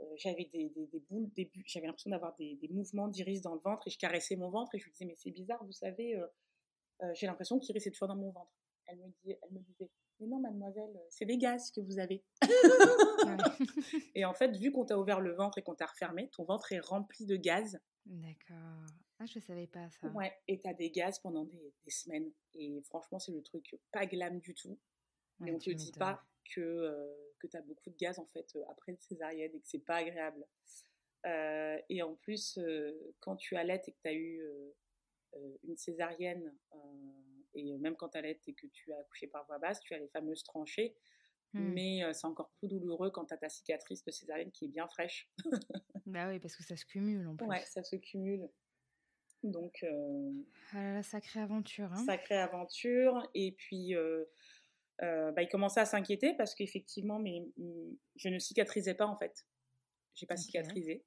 euh, j'avais des, des, boules, des, j'avais l'impression d'avoir des, des, mouvements d'iris dans le ventre et je caressais mon ventre et je lui disais mais c'est bizarre, vous savez, euh, euh, j'ai l'impression qu'iris est toujours dans mon ventre. Elle me, dit, elle me disait mais non mademoiselle, c'est des gaz que vous avez. [laughs] et en fait, vu qu'on t'a ouvert le ventre et qu'on t'a refermé, ton ventre est rempli de gaz. D'accord. Ah, je savais pas ça. Ouais, et t'as des gaz pendant des, semaines. Et franchement, c'est le truc pas glam du tout. mais on te dit pas que que tu as beaucoup de gaz en fait euh, après une césarienne et que c'est pas agréable. Euh, et en plus, euh, quand tu allaites et que tu as eu une césarienne, et même quand tu allaites et que tu as accouché par voie basse, tu as les fameuses tranchées. Hmm. Mais c'est encore plus douloureux quand tu as ta cicatrice de césarienne qui est bien fraîche. [laughs] bah oui, parce que ça se cumule en plus. Ouais, ça se cumule. Donc. Ah sacrée aventure. Hein. Sacrée aventure. Et puis, euh, bah, il commençait à s'inquiéter parce qu'effectivement, mais, mm, je ne cicatrisais pas en fait. J'ai pas cicatrisé.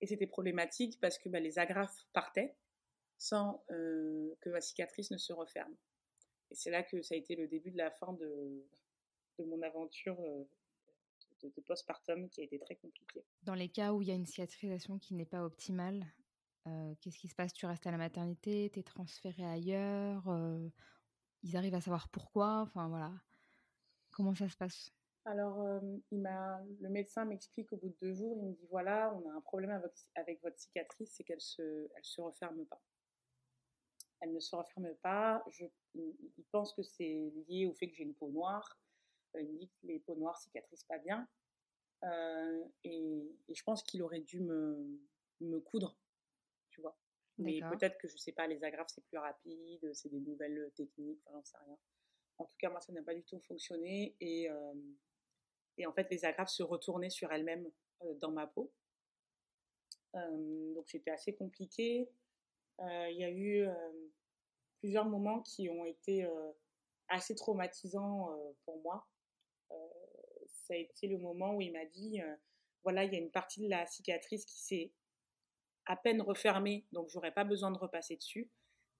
Et c'était problématique parce que bah, les agrafes partaient sans euh, que ma cicatrice ne se referme. Et c'est là que ça a été le début de la fin de, de mon aventure euh, de, de, postpartum qui a été très compliquée. Dans les cas où il y a une cicatrisation qui n'est pas optimale, qu'est-ce qui se passe? Tu restes à la maternité, tu es transféré ailleurs ils arrivent à savoir pourquoi Enfin voilà. Comment ça se passe? Alors, euh, il le médecin m'explique au bout de deux jours, il me dit voilà, on a un problème avec, avec votre cicatrice, c'est qu'elle se, elle se referme pas. Elle ne se referme pas. Je, il pense que c'est lié au fait que j'ai une peau noire. Euh, il me dit que les peaux noires cicatrisent pas bien. Euh, et, et, je pense qu'il aurait dû me, me coudre, tu vois. Mais peut-être que je sais pas, les agrafes c'est plus rapide, c'est des nouvelles techniques, enfin j'en sais rien. En tout cas, moi ça n'a pas du tout fonctionné et, et en fait les agrafes se retournaient sur elles-mêmes dans ma peau. donc c'était assez compliqué. Il y a eu plusieurs moments qui ont été assez traumatisants pour moi. ça a été le moment où il m'a dit, voilà, il y a une partie de la cicatrice qui s'est à peine refermée, donc j'aurais pas besoin de repasser dessus.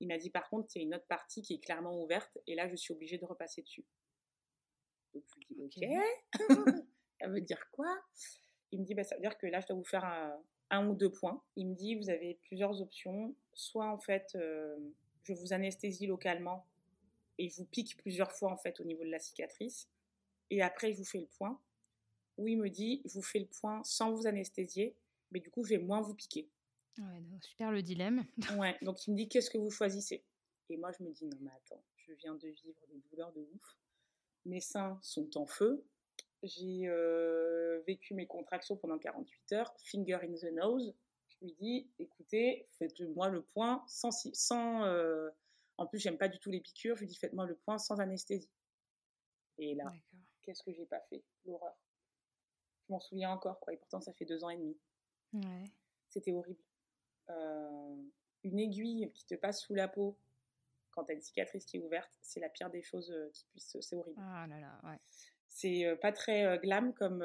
Il m'a dit par contre, c'est une autre partie qui est clairement ouverte, et là, je suis obligée de repasser dessus. Donc je lui dis, ok, [laughs] ça veut dire quoi? Il me dit, bah, ça veut dire que là, je dois vous faire un, ou deux points. Il me dit, vous avez plusieurs options. Soit en fait, je vous anesthésie localement et je vous pique plusieurs fois en fait au niveau de la cicatrice. Et après, je vous fais le point. Ou il me dit, je vous fais le point sans vous anesthésier, mais du coup, je vais moins vous piquer. Ouais, super le dilemme. [laughs] ouais, donc il me dit, qu'est-ce que vous choisissez? Et moi, je me dis, non, mais attends, je viens de vivre des douleurs de ouf. Mes seins sont en feu. J'ai euh, vécu mes contractions pendant 48 heures, finger in the nose lui dis, écoutez, faites-moi le point sans... sans euh, en plus, j'aime pas du tout les piqûres. Je lui dis, faites-moi le point sans anesthésie. Et là, qu'est-ce que j'ai pas fait? L'horreur. Je m'en souviens encore, quoi. Et pourtant, ça fait deux ans et demi. C'était horrible. Euh, une aiguille qui te passe sous la peau quand t'as une cicatrice qui est ouverte, c'est la pire des choses qui puissent. C'est horrible. Ah là là, ouais. C'est pas très glam comme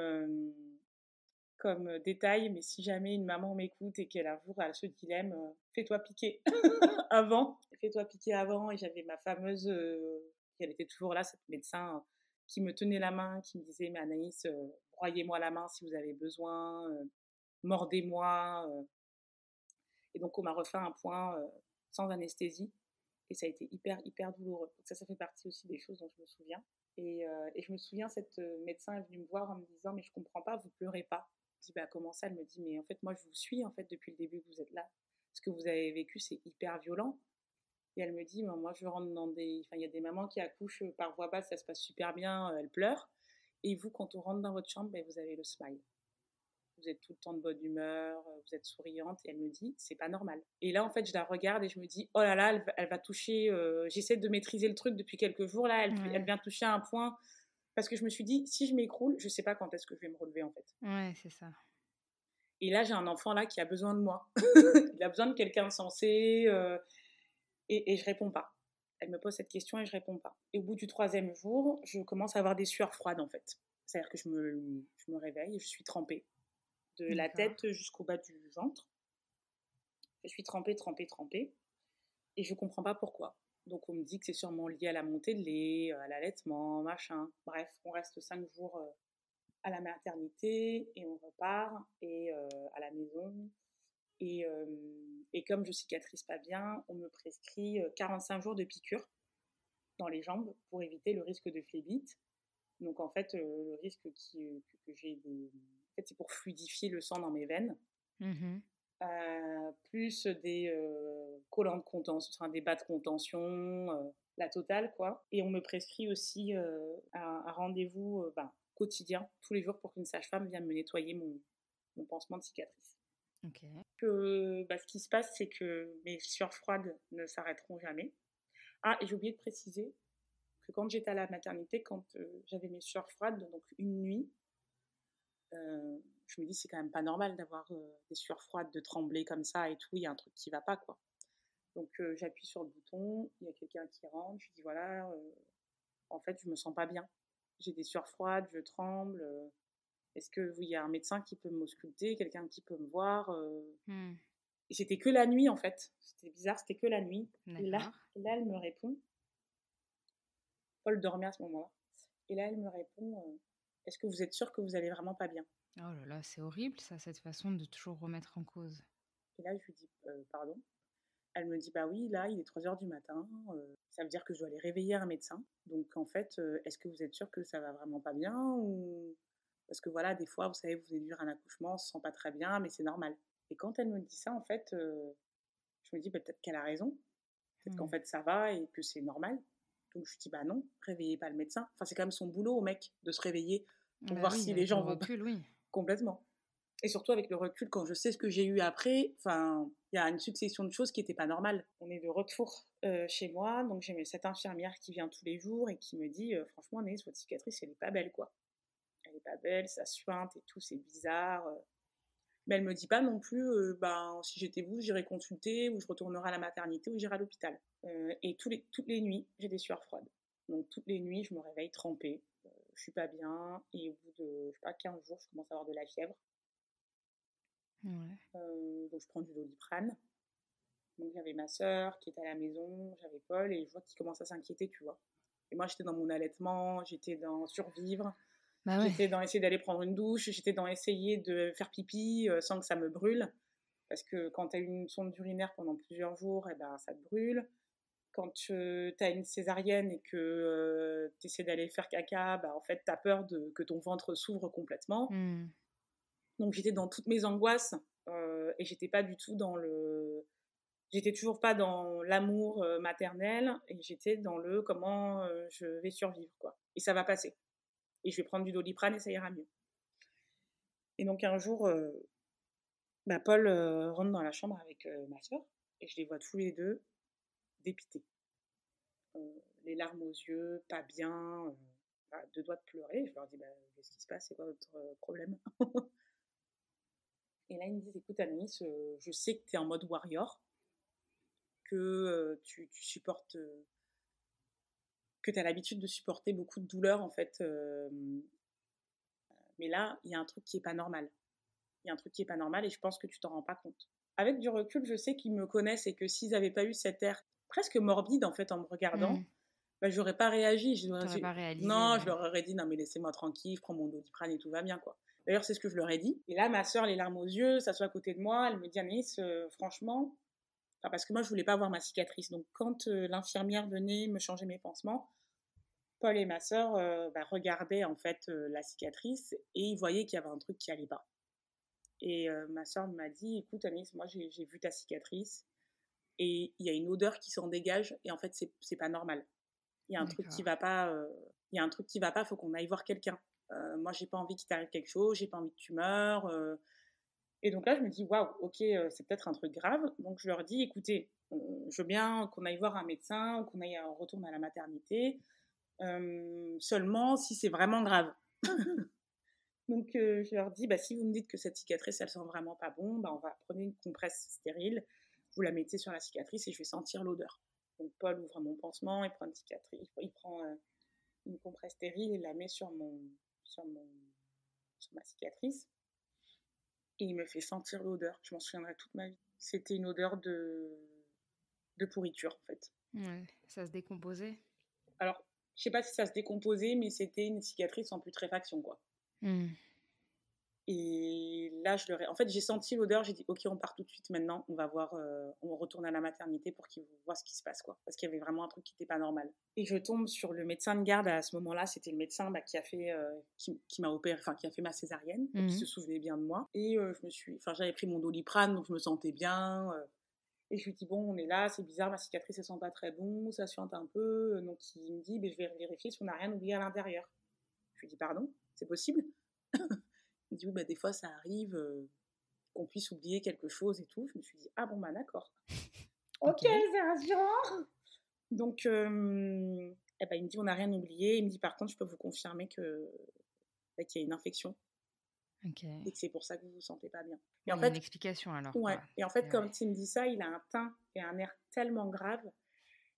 comme détail, mais si jamais une maman m'écoute et qu'elle a à ce dilemme, euh, fais-toi piquer [laughs] [laughs] avant, fais-toi piquer avant. Et j'avais ma fameuse, elle était toujours là, cette médecin qui me tenait la main, qui me disait, mais Anaïs, broyez-moi la main si vous avez besoin, mordez-moi. Et donc on m'a refait un point sans anesthésie. Et ça a été hyper, hyper douloureux. Donc ça, ça fait partie aussi des choses dont je me souviens. Et, et je me souviens, cette médecin est venue me voir en me disant, mais je comprends pas, vous pleurez pas dis bah comment ça? Elle me dit mais en fait moi je vous suis en fait depuis le début que vous êtes là. Ce que vous avez vécu c'est hyper violent. Et elle me dit moi je rentre dans des, enfin il y a des mamans qui accouchent par voix basse, ça se passe super bien, euh, elles pleurent. Et vous quand on rentre dans votre chambre, ben, vous avez le smile. Vous êtes tout le temps de bonne humeur, euh, vous êtes souriante. Et elle me dit c'est pas normal. Et là en fait je la regarde et je me dis oh là là elle, va toucher. Euh, j'essaie de maîtriser le truc depuis quelques jours là, elle, elle vient toucher un point parce que je me suis dit, si je m'écroule, je sais pas quand est-ce que je vais me relever en fait. Ouais, c'est ça. Et là, j'ai un enfant là qui a besoin de moi. [laughs] il a besoin de quelqu'un sensé. Euh, et, et je réponds pas. Elle me pose cette question et je réponds pas. Et au bout du troisième jour, je commence à avoir des sueurs froides en fait. C'est-à-dire que je me, je me réveille et je suis trempée. De la tête jusqu'au bas du ventre. Je suis trempée, trempée, trempée. Et je comprends pas pourquoi. Donc on me dit que c'est sûrement lié à la montée de lait, à l'allaitement, machin. Bref, on reste cinq jours euh, à la maternité et on repart et euh, à la maison. Et, euh, et, comme je cicatrise pas bien, on me prescrit 45 jours de piqûres dans les jambes pour éviter le risque de phlébite. Donc en fait, le risque qui, que, j'ai, en fait, c'est pour fluidifier le sang dans mes veines. Mmh euh, plus des euh, collants de contention, enfin, des bas de contention, euh, la totale quoi. Et on me prescrit aussi un, rendez-vous ben, quotidien, tous les jours, pour qu'une sage-femme vienne me nettoyer mon, mon pansement de cicatrice. Que, bah, ce qui se passe, c'est que mes sueurs froides ne s'arrêteront jamais. Ah, et j'ai oublié de préciser que quand j'étais à la maternité, quand j'avais mes sueurs froides, donc une nuit, je me dis c'est quand même pas normal d'avoir euh, des sueurs froides, de trembler comme ça et tout, il y a un truc qui va pas quoi. Donc euh, j'appuie sur le bouton, il y a quelqu'un qui rentre, je dis voilà, en fait je me sens pas bien, j'ai des sueurs froides, je tremble. Est-ce que il y a un médecin qui peut m'ausculter, quelqu'un qui peut me voir mmh. Et c'était que la nuit en fait. C'était bizarre, c'était que la nuit. Et là, là, elle me répond. Paul dormait à ce moment-là. Et là, elle me répond Est-ce que vous êtes sûr que vous allez vraiment pas bien? Oh là là, c'est horrible ça, cette façon de toujours remettre en cause. Et là, je lui dis, «Euh, pardon. Elle me dit, bah oui, là, il est 3 heures du matin. Euh, ça veut dire que je dois aller réveiller un médecin. Donc, en fait, euh, est-ce que vous êtes sûr que ça va vraiment pas bien ou... Parce que voilà, des fois, vous savez, vous venez de vivre un accouchement, on se sent pas très bien, mais c'est normal. Et quand elle me dit ça, en fait, je me dis, bah, peut-être qu'elle a raison. Peut-être qu'en fait, ça va et que c'est normal. Donc, je lui dis, bah non, réveillez pas le médecin. Enfin, c'est quand même son boulot au mec de se réveiller pour bah voir si les gens vont. oui. Complètement. Et surtout avec le recul, quand je sais ce que j'ai eu après, enfin, il y a une succession de choses qui n'étaient pas normales. On est de retour euh, chez moi, donc j'ai cette infirmière qui vient tous les jours et qui me dit, euh, franchement, Anaïs, votre cicatrice, elle n'est pas belle, quoi. Elle n'est pas belle, ça suinte et tout, c'est bizarre. Euh. Mais elle me dit pas non plus, ben, si j'étais vous, j'irais consulter ou je retournerai à la maternité ou j'irai à l'hôpital. et tous les, toutes les nuits, j'ai des sueurs froides. Donc toutes les nuits, je me réveille trempée, je suis pas bien et au bout de, je sais pas, 15 jours, je commence à avoir de la fièvre. Euh, donc je prends du doliprane. Donc j'avais ma soeur qui était à la maison, j'avais Paul et je vois qu'il commence à s'inquiéter, tu vois. Et moi j'étais dans mon allaitement, j'étais dans survivre, bah j'étais dans essayer d'aller prendre une douche, j'étais dans essayer de faire pipi euh, sans que ça me brûle. Parce que quand tu as une sonde urinaire pendant plusieurs jours, et eh ben, ça te brûle. Quand tu as une césarienne et que euh, tu essaies d'aller faire caca, bah, en fait, tu as peur de, que ton ventre s'ouvre complètement. Mmh. Donc j'étais dans toutes mes angoisses euh, et j'étais pas du tout dans le. J'étais toujours pas dans l'amour euh, maternel et j'étais dans le comment je vais survivre quoi. Et ça va passer. Et je vais prendre du doliprane et ça ira mieux. Et donc un jour, bah, Paul rentre dans la chambre avec ma soeur et je les vois tous les deux dépités. les larmes aux yeux, pas bien, bah, deux doigts de pleurer. Je leur dis bah, Qu'est-ce qui se passe C'est quoi votre problème? [laughs] Et là, ils me disent, écoute Anaïs, euh, je sais que tu es en mode warrior, que euh, tu, supportes, euh, que tu as l'habitude de supporter beaucoup de douleurs en fait. mais là, il y a un truc qui est pas normal. Il y a un truc qui est pas normal et je pense que tu t'en rends pas compte. Avec du recul, je sais qu'ils me connaissent et que s'ils n'avaient pas eu cet air presque morbide en fait en me regardant, mmh. bah, j'aurais pas réagi. Je pas réalisé, non, je leur aurais dit non mais laissez-moi tranquille, je prends mon doliprane et tout va bien quoi. D'ailleurs, c'est ce que je leur ai dit. Et là, ma soeur, les larmes aux yeux, ça soit à côté de moi, elle me dit Anis, euh, franchement, parce que moi, je voulais pas voir ma cicatrice. Donc, quand euh, l'infirmière venait me changer mes pansements, Paul et ma soeur euh, bah, regardaient en fait la cicatrice et ils voyaient qu'il y avait un truc qui allait pas. Et ma soeur m'a dit Écoute, Anis, moi, j'ai vu ta cicatrice et il y a une odeur qui s'en dégage et en fait, c'est pas normal. Il y a un truc qui va pas. Il y a un truc qui va pas, faut qu'on aille voir quelqu'un. Euh, moi, j'ai pas envie qu'il t'arrive quelque chose, j'ai pas envie que tu meurs. Euh. Et donc là, je me dis, waouh, ok, euh, c'est peut-être un truc grave. Donc je leur dis, écoutez, je veux bien qu'on aille voir un médecin, qu'on aille retourner à la maternité, seulement si c'est vraiment grave. [laughs] donc je leur dis, bah, si vous me dites que cette cicatrice, elle sent vraiment pas bon, bah, on va prendre une compresse stérile, vous la mettez sur la cicatrice et je vais sentir l'odeur. Donc Paul ouvre mon pansement, il prend une cicatrice, il prend une compresse stérile et la met sur mon, sur, mon, sur ma cicatrice. Et il me fait sentir l'odeur. Je m'en souviendrai toute ma vie. C'était une odeur de, de pourriture, en fait. Ouais, ça se décomposait Alors, je sais pas si ça se décomposait, mais c'était une cicatrice en putréfaction, quoi. Mmh. Et là, je leur ai... En fait, j'ai senti l'odeur, j'ai dit, OK, on part tout de suite maintenant, on va voir, euh, on retourne à la maternité pour qu'ils voient ce qui se passe, quoi. Parce qu'il y avait vraiment un truc qui n'était pas normal. Et je tombe sur le médecin de garde à ce moment-là, c'était le médecin bah, qui a fait, euh, qui, m'a opéré, enfin, qui a fait ma césarienne, qui mmh se souvenait bien de moi. Et euh, je me suis, enfin, j'avais pris mon doliprane, donc je me sentais bien. et je lui dis, bon, on est là, c'est bizarre, ma cicatrice, elle sent pas très bon, ça suinte un peu. Donc il me dit, ben, je vais vérifier si on n'a rien oublié à l'intérieur. Je lui dis, pardon, c'est possible? [laughs] Il dit, bah, des fois, ça arrive euh, qu'on puisse oublier quelque chose et tout. Je me suis dit, ah bon, bah d'accord. [laughs] ok, c'est rassurant. Donc, euh, eh ben, il me dit, on n'a rien oublié. Il me dit, par contre, je peux vous confirmer que bah, qu'il y a une infection. Et que c'est pour ça que vous vous sentez pas bien. Et en fait, une explication alors. Ouais. Et en fait, comme tu me dis ça, il a un teint et un air tellement grave.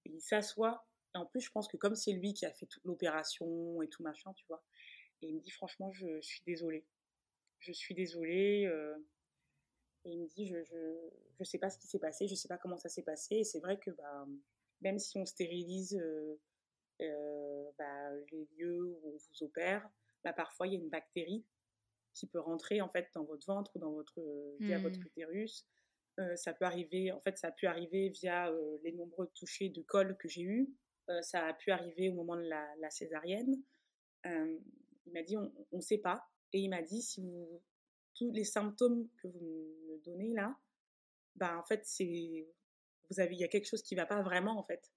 il s'assoit. Et en plus, je pense que comme c'est lui qui a fait toute l'opération et tout machin, tu vois. Et il me dit, franchement, je suis désolée je suis désolée. Euh, et il me dit, je, je, sais pas ce qui s'est passé, je sais pas comment ça s'est passé. Et c'est vrai que bah, même si on stérilise euh, euh, bah, les lieux où on vous opère, bah, parfois il y a une bactérie qui peut rentrer en fait dans votre ventre ou dans votre via votre mmh. utérus. ça peut arriver, en fait, ça a pu arriver via les nombreux touchés de col que j'ai eu. ça a pu arriver au moment de la, la césarienne. il m'a dit, on ne sait pas. Et il m'a dit, si vous, tous les symptômes que vous me donnez là, bah en fait, c'est, vous avez, il y a quelque chose qui va pas vraiment en fait.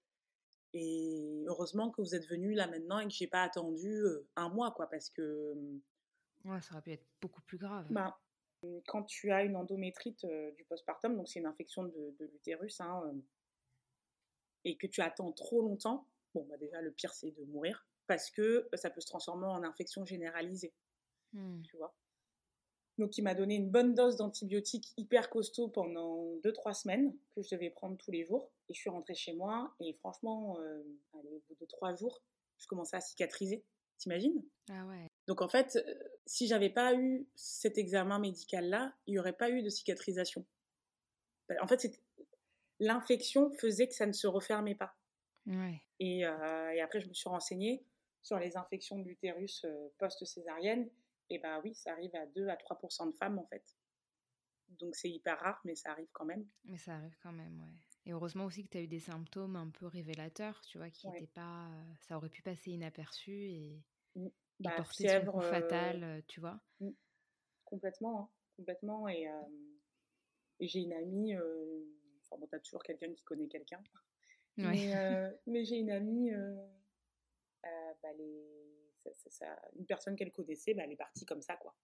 Et heureusement que vous êtes venu là maintenant et que j'ai pas attendu un mois quoi, parce que. Ouais, ça aurait pu être beaucoup plus grave. Bah, Quand tu as une endométrite du postpartum, donc c'est une infection de, l'utérus, hein, et que tu attends trop longtemps, bon, bah déjà, le pire, c'est de mourir, parce que ça peut se transformer en infection généralisée. Mmh. Tu vois donc, il m'a donné une bonne dose d'antibiotiques hyper costaud pendant 2-3 semaines que je devais prendre tous les jours. Et je suis rentrée chez moi et franchement, euh, au bout de 3 jours, je commençais à cicatriser. T'imagines? Ah ouais. Donc en fait, euh, si j'avais pas eu cet examen médical-là, il n'y aurait pas eu de cicatrisation. Bah, en fait, l'infection faisait que ça ne se refermait pas. Ouais. Et, euh, et, après, je me suis renseignée sur les infections de l'utérus post-césarienne et bah oui, ça arrive à 2 à 3% de femmes en fait. Donc c'est hyper rare, mais ça arrive quand même. Mais ça arrive quand même, ouais. Et heureusement aussi que tu as eu des symptômes un peu révélateurs, tu vois, qui n'étaient pas. Ça aurait pu passer inaperçu et, mmh. bah, porter fièvre, son fatal, euh, tu vois. Mmh. Complètement, hein, complètement. Et, et j'ai une amie, euh... enfin bon, t'as toujours quelqu'un qui connaît quelqu'un. Mais, euh, [laughs] mais j'ai une amie, euh, une personne qu'elle connaissait, bah, elle est partie comme ça, quoi.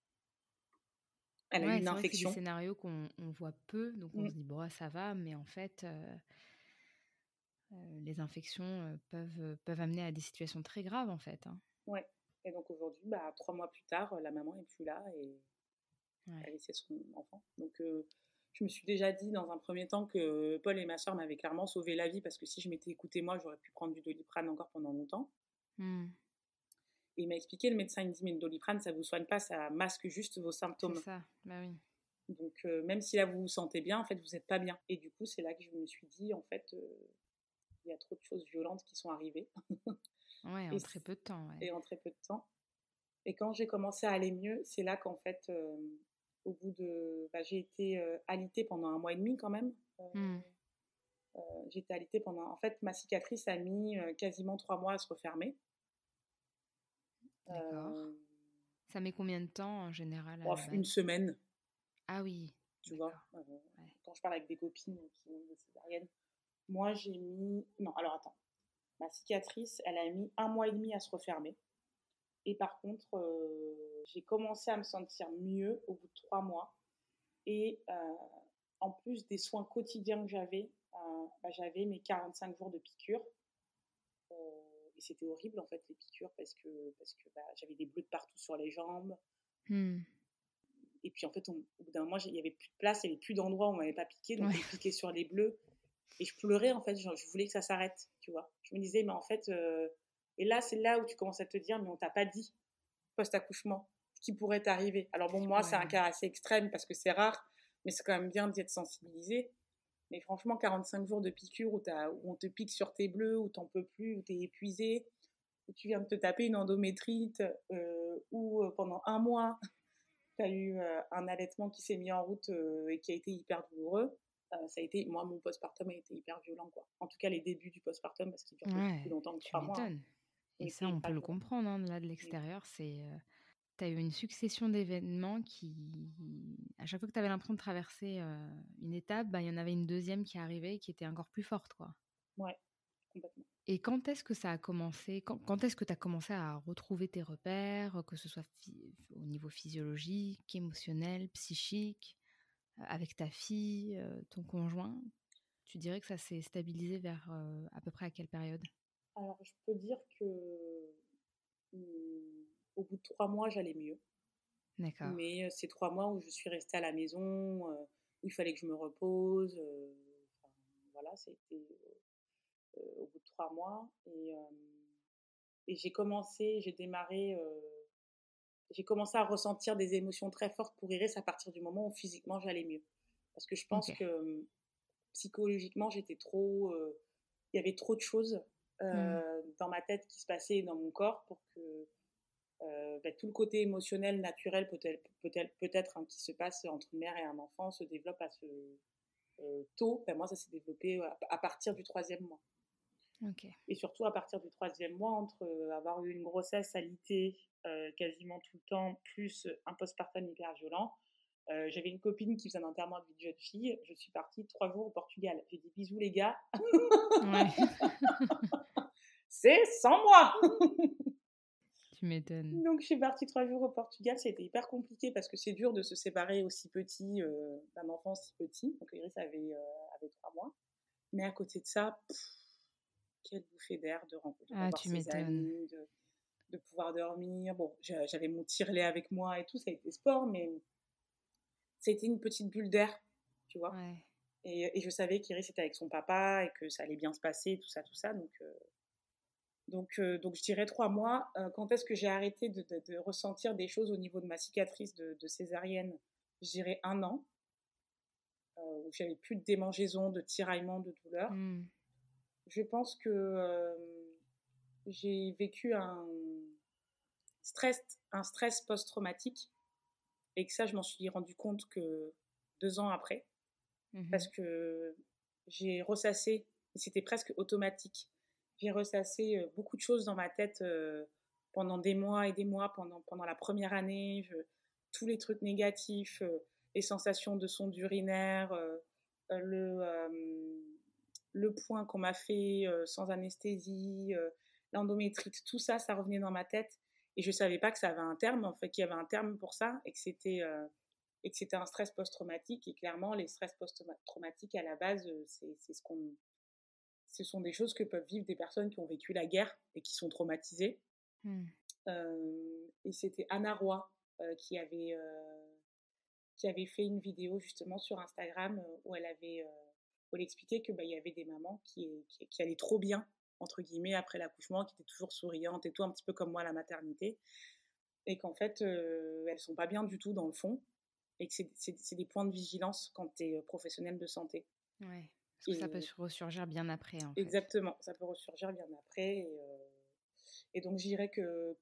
Elle a eu une infection. C'est des scénarios qu'on voit peu, donc on mmh. se dit, bon, ça va, mais en fait, euh, euh, les infections euh, peuvent, peuvent amener à des situations très graves, en fait. Hein. Ouais. Et donc aujourd'hui, bah, trois mois plus tard, la maman est plus là et elle a laissé son enfant. Donc je me suis déjà dit dans un premier temps que Paul et ma soeur m'avaient clairement sauvé la vie parce que si je m'étais écoutée moi, j'aurais pu prendre du doliprane encore pendant longtemps. Mmh. Et il m'a expliqué, le médecin, il dit, mais le doliprane, ça ne vous soigne pas, ça masque juste vos symptômes. C'est ça, bah oui. Donc, euh, même si là, vous vous sentez bien, en fait, vous n'êtes pas bien. Et du coup, c'est là que je me suis dit, en fait, euh, il y a trop de choses violentes qui sont arrivées. ouais, [laughs] en très peu de temps. Et en très peu de temps. Et quand j'ai commencé à aller mieux, c'est là qu'en fait, euh, au bout de... Bah, j'ai été alitée pendant un mois et demi quand même. J'ai été alitée pendant... En fait, ma cicatrice a mis quasiment trois mois à se refermer. D'accord. Euh, ça met combien de temps en général Une semaine. Ah oui. Tu vois, euh, quand je parle avec des copines qui ont des césariennes, moi j'ai mis. Non, alors attends. Ma cicatrice, elle a mis un mois et demi à se refermer. Et par contre, euh, j'ai commencé à me sentir mieux au bout de trois mois. Et en plus des soins quotidiens que j'avais, bah, j'avais mes 45 jours de piqûres c'était horrible en fait les piqûres parce que, parce que bah, j'avais des bleus de partout sur les jambes. Mmh. Et puis en fait, au bout d'un moment, il n'y avait plus de place, il n'y avait plus d'endroit où on m'avait pas piqué, donc je piquais sur les bleus. Et je pleurais en fait, je voulais que ça s'arrête, tu vois. Je me disais, mais en fait, euh, et là, c'est là où tu commences à te dire, mais on t'a pas dit post-accouchement ce qui pourrait t'arriver. Alors bon, moi, c'est un cas assez extrême parce que c'est rare, mais c'est quand même bien d'y être sensibilisé. Mais franchement, 45 jours de piqûre où, on te pique sur tes bleus, où t'en peux plus, où t'es épuisé, où tu viens de te taper une endométrite, euh, ou euh, pendant un mois, [laughs] tu as eu euh, un allaitement qui s'est mis en route et qui a été hyper douloureux. ça a été, moi, mon postpartum a été hyper violent, quoi. En tout cas, les débuts du postpartum, parce qu'il dure plus longtemps que trois mois. Et ça, on peut le comprendre, hein, là, de l'extérieur, c'est tu as eu une succession d'événements qui, à chaque fois que tu avais l'impression de traverser euh, une étape, bah, il y en avait une deuxième qui arrivait et qui était encore plus forte. Quoi. Ouais, complètement. Et quand est-ce que ça a commencé? Quand, quand est-ce que tu as commencé à retrouver tes repères, que ce soit au niveau physiologique, émotionnel, psychique, euh, avec ta fille, euh, ton conjoint? Tu dirais que ça s'est stabilisé vers à peu près à quelle période? Alors, je peux dire que mmh, au bout de trois mois, j'allais mieux. D'accord. Mais ces trois mois où je suis restée à la maison, où il fallait que je me repose, voilà, c'était au bout de trois mois. Et, et j'ai commencé, j'ai démarré, j'ai commencé à ressentir des émotions très fortes pour Iris à partir du moment où physiquement j'allais mieux. Parce que je pense que psychologiquement, j'étais trop. Il y avait trop de choses mmh. dans ma tête qui se passaient et dans mon corps pour que euh, bah, tout le côté émotionnel, naturel peut-être peut-être peut-être hein, qui se passe entre une mère et un enfant se développe à ce euh, tôt. Ben, moi, ça s'est développé à, partir du troisième mois. Et surtout à partir du troisième mois, entre euh, avoir eu une grossesse alitée quasiment tout le temps, plus un postpartum hyper violent. J'avais une copine qui faisait un enterrement de vie de jeune fille. Je suis partie trois jours au Portugal. J'ai dit bisous les gars. [laughs] C'est sans moi. [laughs] Tu m'étonnes. Donc, je suis partie trois jours au Portugal. C'était hyper compliqué parce que c'est dur de se séparer aussi petit, euh, d'un enfant si petit. Donc, Iris avait, euh, avait trois mois. Mais à côté de ça, quelle bouffée d'air de rencontrer ah, tu ses amis, de, de, pouvoir dormir. Bon, j'avais mon tirelet avec moi et tout, ça a été sport, mais c'était une petite bulle d'air, tu vois. Et, et, je savais qu'Iris était avec son papa et que ça allait bien se passer, tout ça, tout ça. Donc, euh, donc, euh, donc je dirais trois mois. Euh, quand est-ce que j'ai arrêté de, de, ressentir des choses au niveau de ma cicatrice de, de césarienne? Je dirais un an, où j'avais plus de démangeaisons, de tiraillements, de douleurs. Mmh. Je pense que j'ai vécu un stress, un stress post-traumatique et que ça, je m'en suis rendu compte que deux ans après, mmh parce que j'ai ressassé, c'était presque automatique, j'ai ressassé euh, beaucoup de choses dans ma tête euh, pendant des mois et des mois, pendant, pendant la première année, tous les trucs négatifs, euh, les sensations de sonde urinaire, le, le point qu'on m'a fait sans anesthésie, l'endométrite, tout ça, ça revenait dans ma tête. Et je savais pas que ça avait un terme, en fait, qu'il y avait un terme pour ça et que c'était euh, et que c'était un stress post-traumatique. Et clairement, les stress post-traumatiques à la base, euh, c'est ce qu'on, ce sont des choses que peuvent vivre des personnes qui ont vécu la guerre et qui sont traumatisées. Mmh. Euh, et c'était Anna Roy qui avait qui avait fait une vidéo justement sur Instagram où elle avait où elle expliquait que bah, y avait des mamans qui, qui, qui allaient trop bien entre guillemets, après l'accouchement, qui était toujours souriante et tout, un petit peu comme moi à la maternité. Et qu'en fait, elles sont pas bien du tout dans le fond. Et que c'est des points de vigilance quand tu es professionnel de santé. Ouais. Parce que ça peut ressurgir bien après. En exactement, ça peut ressurgir bien après. Et, euh, et donc, je dirais que.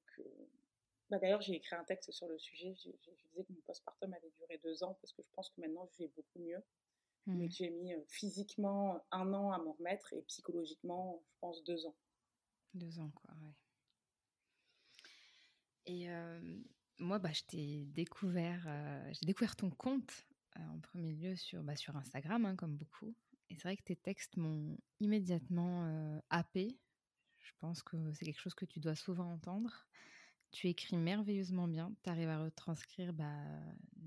Bah, D'ailleurs, j'ai écrit un texte sur le sujet. Je, disais que mon postpartum avait duré deux ans parce que je pense que maintenant, je vais beaucoup mieux. Mais mmh. j'ai mis physiquement un an à m'en remettre et psychologiquement, je pense, deux ans. Deux ans, quoi, ouais. Et moi, bah, je t'ai découvert, j'ai découvert ton compte en premier lieu sur, bah, sur Instagram, hein, comme beaucoup. C'est vrai que tes textes m'ont immédiatement happé. Je pense que c'est quelque chose que tu dois souvent entendre. Tu écris merveilleusement bien, tu arrives à retranscrire bah,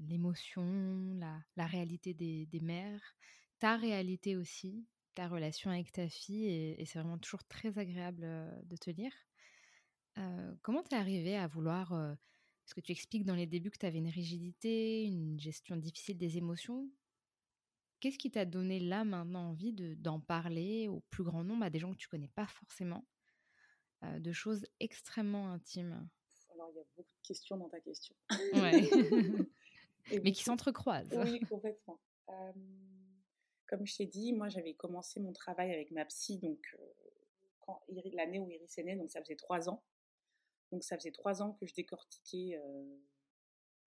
l'émotion, la, réalité des, mères, ta réalité aussi, ta relation avec ta fille, et, c'est vraiment toujours très agréable de te lire. comment tu es arrivé à vouloir... parce que tu expliques dans les débuts que tu avais une rigidité, une gestion difficile des émotions? Qu'est-ce qui t'a donné là maintenant envie d'en parler au plus grand nombre, à des gens que tu connais pas forcément, de choses extrêmement intimes? Il y a beaucoup de questions dans ta question. Ouais. [laughs] Mais qui s'entrecroisent. Oui, complètement. comme je t'ai dit, moi, j'avais commencé mon travail avec ma psy, donc euh, l'année où Iris est née, donc ça faisait trois ans. Donc ça faisait trois ans que je décortiquais euh,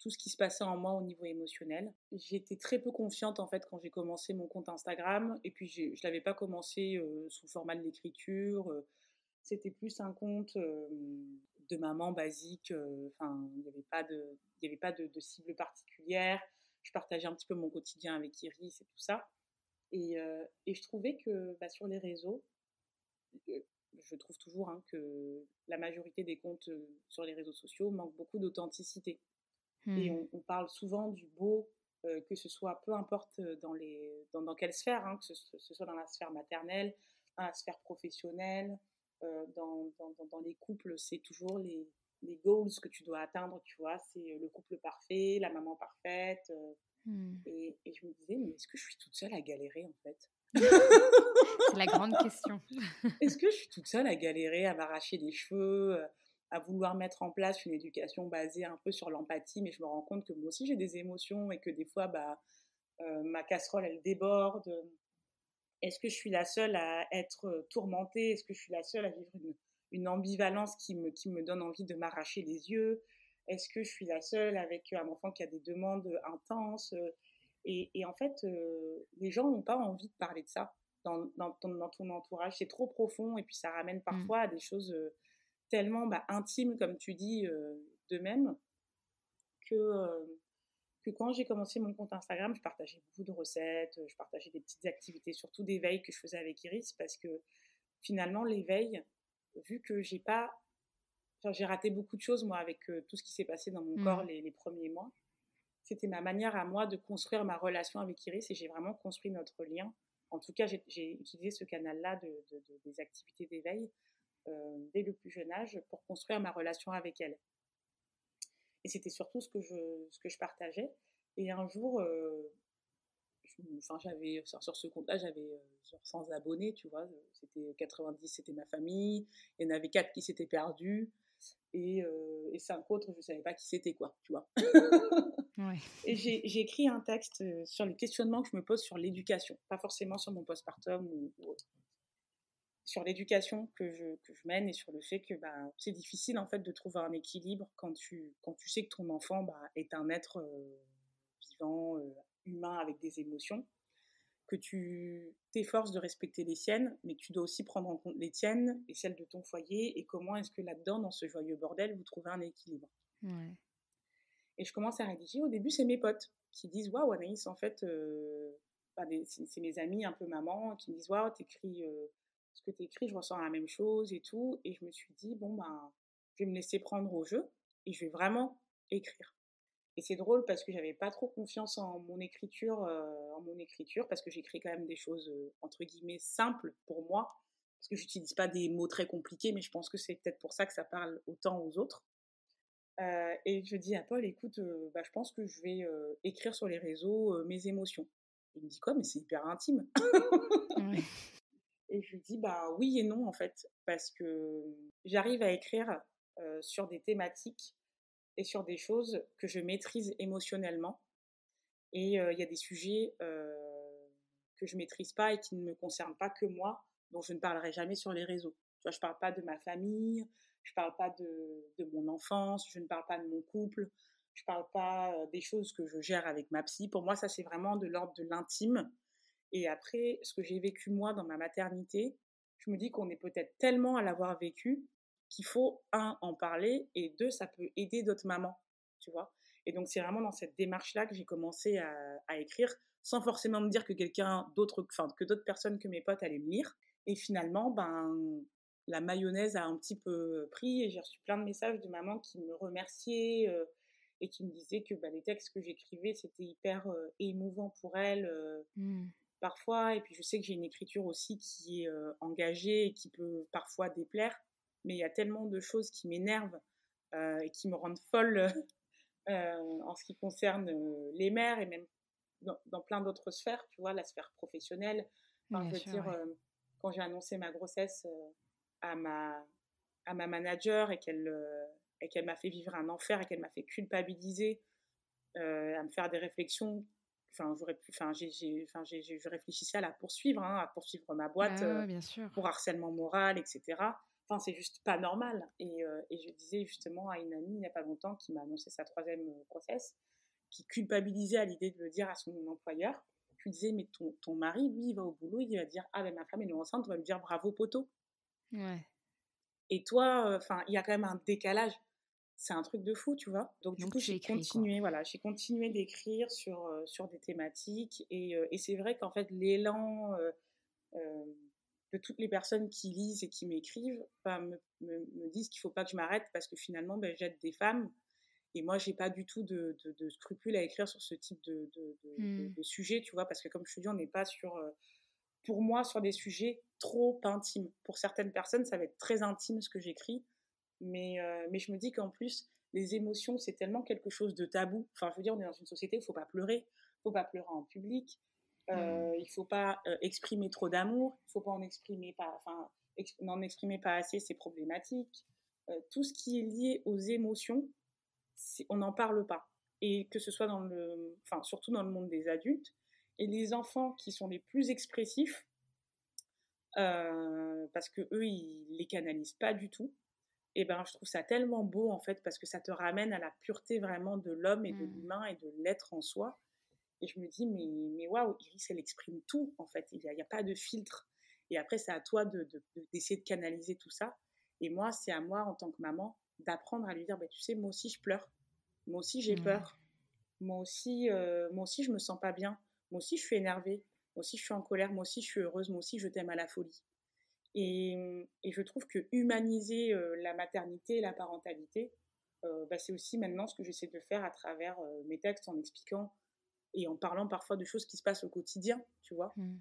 tout ce qui se passait en moi au niveau émotionnel. J'étais très peu confiante en fait quand j'ai commencé mon compte Instagram, et puis je ne l'avais pas commencé euh, sous format de l'écriture. C'était plus un compte de maman basique. Euh, enfin, il n'y avait pas de, il avait pas de, cible particulière. Je partageais un petit peu mon quotidien avec Iris et tout ça. Et, euh, je trouvais que bah, sur les réseaux, euh, je trouve toujours hein, que la majorité des comptes sur les réseaux sociaux manquent beaucoup d'authenticité. Et mmh. on, parle souvent du beau, que ce soit peu importe dans, les, dans, dans quelle sphère, hein, que ce, ce, soit dans la sphère maternelle, dans la sphère professionnelle, euh, dans, dans, dans, les couples, c'est toujours les, les goals que tu dois atteindre, tu vois. C'est le couple parfait, la maman parfaite. Euh, hmm. et, et, je me disais, mais est-ce que je suis toute seule à galérer, en fait? C'est la grande question. [laughs] est-ce que je suis toute seule à galérer, à m'arracher les cheveux, à vouloir mettre en place une éducation basée un peu sur l'empathie, mais je me rends compte que moi aussi j'ai des émotions et que des fois, bah, ma casserole, elle déborde. Est-ce que je suis la seule à être tourmentée? Est-ce que je suis la seule à vivre une, ambivalence qui me, qui me donne envie de m'arracher les yeux? Est-ce que je suis la seule avec un enfant qui a des demandes intenses? Et, en fait, les gens n'ont pas envie de parler de ça dans, dans, ton, entourage. C'est trop profond et puis ça ramène mmh. parfois à des choses tellement bah, intimes, comme tu dis, d'eux-mêmes, que que quand j'ai commencé mon compte Instagram, je partageais beaucoup de recettes, je partageais des petites activités, surtout des veilles que je faisais avec Iris, parce que finalement, les veilles, vu que j'ai pas, j'ai raté beaucoup de choses, moi, avec tout ce qui s'est passé dans mon corps mmh. les, premiers mois. C'était ma manière à moi de construire ma relation avec Iris et j'ai vraiment construit notre lien. En tout cas, j'ai utilisé ce canal-là de, des activités d'éveil dès le plus jeune âge pour construire ma relation avec elle. Et c'était surtout ce que je, ce que je partageais. Et un jour, enfin, j'avais, sur ce compte-là, j'avais 100 abonnés, tu vois. C'était 90, c'était ma famille. Il y en avait 4 qui s'étaient perdus. Et, et 5 autres, je ne savais pas qui c'était, quoi, tu vois. [laughs] Et j'ai écrit un texte sur les questionnements que je me pose sur l'éducation, pas forcément sur mon postpartum ou, autre. Sur l'éducation que je, que je, mène et sur le fait que bah, c'est difficile en fait de trouver un équilibre quand tu, quand tu sais que ton enfant bah, est un être vivant, humain avec des émotions, que tu t'efforces de respecter les siennes, mais que tu dois aussi prendre en compte les tiennes et celles de ton foyer, et comment est-ce que là-dedans, dans ce joyeux bordel, vous trouvez un équilibre. Et je commence à rédiger. Au début, c'est mes potes qui disent Waouh, Anaïs, en fait, euh, bah, c'est mes amis, un peu maman, qui me disent Waouh, t'écris euh, ce que t'écris, je ressens la même chose et tout. Et je me suis dit Bon, ben, je vais me laisser prendre au jeu et je vais vraiment écrire. Et c'est drôle parce que j'avais pas trop confiance en mon écriture, euh, en mon écriture parce que j'écris quand même des choses entre guillemets simples pour moi parce que j'utilise pas des mots très compliqués, mais je pense que c'est peut-être pour ça que ça parle autant aux autres. Euh, et je dis à Paul, écoute, euh, bah, je pense que je vais écrire sur les réseaux mes émotions. Il me dit quoi, mais c'est hyper intime. [laughs] Et je lui dis, bah oui et non en fait, parce que j'arrive à écrire sur des thématiques et sur des choses que je maîtrise émotionnellement. Et il y a des sujets que je maîtrise pas et qui ne me concernent pas que moi, dont je ne parlerai jamais sur les réseaux. Tu vois, je parle pas de ma famille, je parle pas de, de, mon enfance, je ne parle pas de mon couple, je parle pas des choses que je gère avec ma psy. Pour moi, ça c'est vraiment de l'ordre de l'intime. Et après, ce que j'ai vécu moi dans ma maternité, je me dis qu'on est peut-être tellement à l'avoir vécu qu'il faut, un, en parler, et deux, ça peut aider d'autres mamans, tu vois? Et donc, c'est vraiment dans cette démarche-là que j'ai commencé à, écrire, sans forcément me dire que quelqu'un d'autre, enfin, que d'autres personnes que mes potes allaient me lire. Et finalement, ben, la mayonnaise a un petit peu pris et j'ai reçu plein de messages de mamans qui me remerciaient euh, et qui me disaient que bah, les textes que j'écrivais, c'était hyper euh, émouvant pour elles. Euh, mmh. Parfois, et puis je sais que j'ai une écriture aussi qui est engagée et qui peut parfois déplaire mais il y a tellement de choses qui m'énervent euh, et qui me rendent folle [laughs] euh, en ce qui concerne euh, les mères et même dans, plein d'autres sphères, tu vois, la sphère professionnelle. Enfin, je veux dire, quand j'ai annoncé ma grossesse à ma, à ma manager et qu'elle et qu'elle m'a fait vivre un enfer et qu'elle m'a fait culpabiliser, à me faire des réflexions enfin j'aurais pu enfin j'ai enfin je réfléchissais à la poursuivre hein, à poursuivre ma boîte bien sûr. pour harcèlement moral etc Enfin, c'est juste pas normal. Et, euh, et, je disais justement à une amie il n'y a pas longtemps qui m'a annoncé sa troisième euh, grossesse, qui culpabilisait à l'idée de le dire à son employeur. Je lui disais, mais ton, ton mari, lui, il va au boulot, il va dire, ah ben ma femme est enceinte, on va lui dire bravo poteau. Ouais. Et toi, euh, enfin, il y a quand même un décalage. C'est un truc de fou, tu vois. Donc, du coup, j'ai continué, voilà, j'ai continué d'écrire sur, sur des thématiques. Et, et c'est vrai qu'en fait, l'élan toutes les personnes qui lisent et qui m'écrivent me, me, disent qu'il ne faut pas que je m'arrête parce que finalement, ben, j'aide des femmes. Et moi, j'ai pas du tout de, de, scrupules à écrire sur ce type de, mmh. de, sujet, tu vois, parce que comme je te dis, on n'est pas sur, euh, pour moi, sur des sujets trop intimes. Pour certaines personnes, ça va être très intime ce que j'écris, mais, euh, mais je me dis qu'en plus, les émotions, c'est tellement quelque chose de tabou. Enfin, je veux dire, on est dans une société où il faut pas pleurer, il faut pas pleurer en public, Mmh. Euh, il faut pas euh, exprimer trop d'amour, il faut pas en exprimer pas, enfin, n'en exprimer pas assez, c'est problématique. Tout ce qui est lié aux émotions, on n'en parle pas. Et que ce soit dans le, enfin, surtout dans le monde des adultes, et les enfants qui sont les plus expressifs, parce que eux, ils les canalisent pas du tout. Et ben, je trouve ça tellement beau en fait parce que ça te ramène à la pureté vraiment de l'homme et de mmh. l'humain et de l'être en soi. Et je me dis, mais, mais waouh, Iris, elle exprime tout, en fait. Il n'y a, pas de filtre. Et après, c'est à toi d'essayer de, de, canaliser tout ça. Et moi, c'est à moi, en tant que maman, d'apprendre à lui dire, bah, tu sais, moi aussi, je pleure. Moi aussi, j'ai peur. Moi aussi, euh, moi aussi, je me sens pas bien. Moi aussi, je suis énervée. Moi aussi, je suis en colère. Moi aussi, je suis heureuse. Moi aussi, je t'aime à la folie. Et, et, je trouve que humaniser la maternité et la parentalité, bah, c'est aussi maintenant ce que j'essaie de faire à travers mes textes en expliquant et en parlant parfois de choses qui se passent au quotidien, tu vois? Mmh.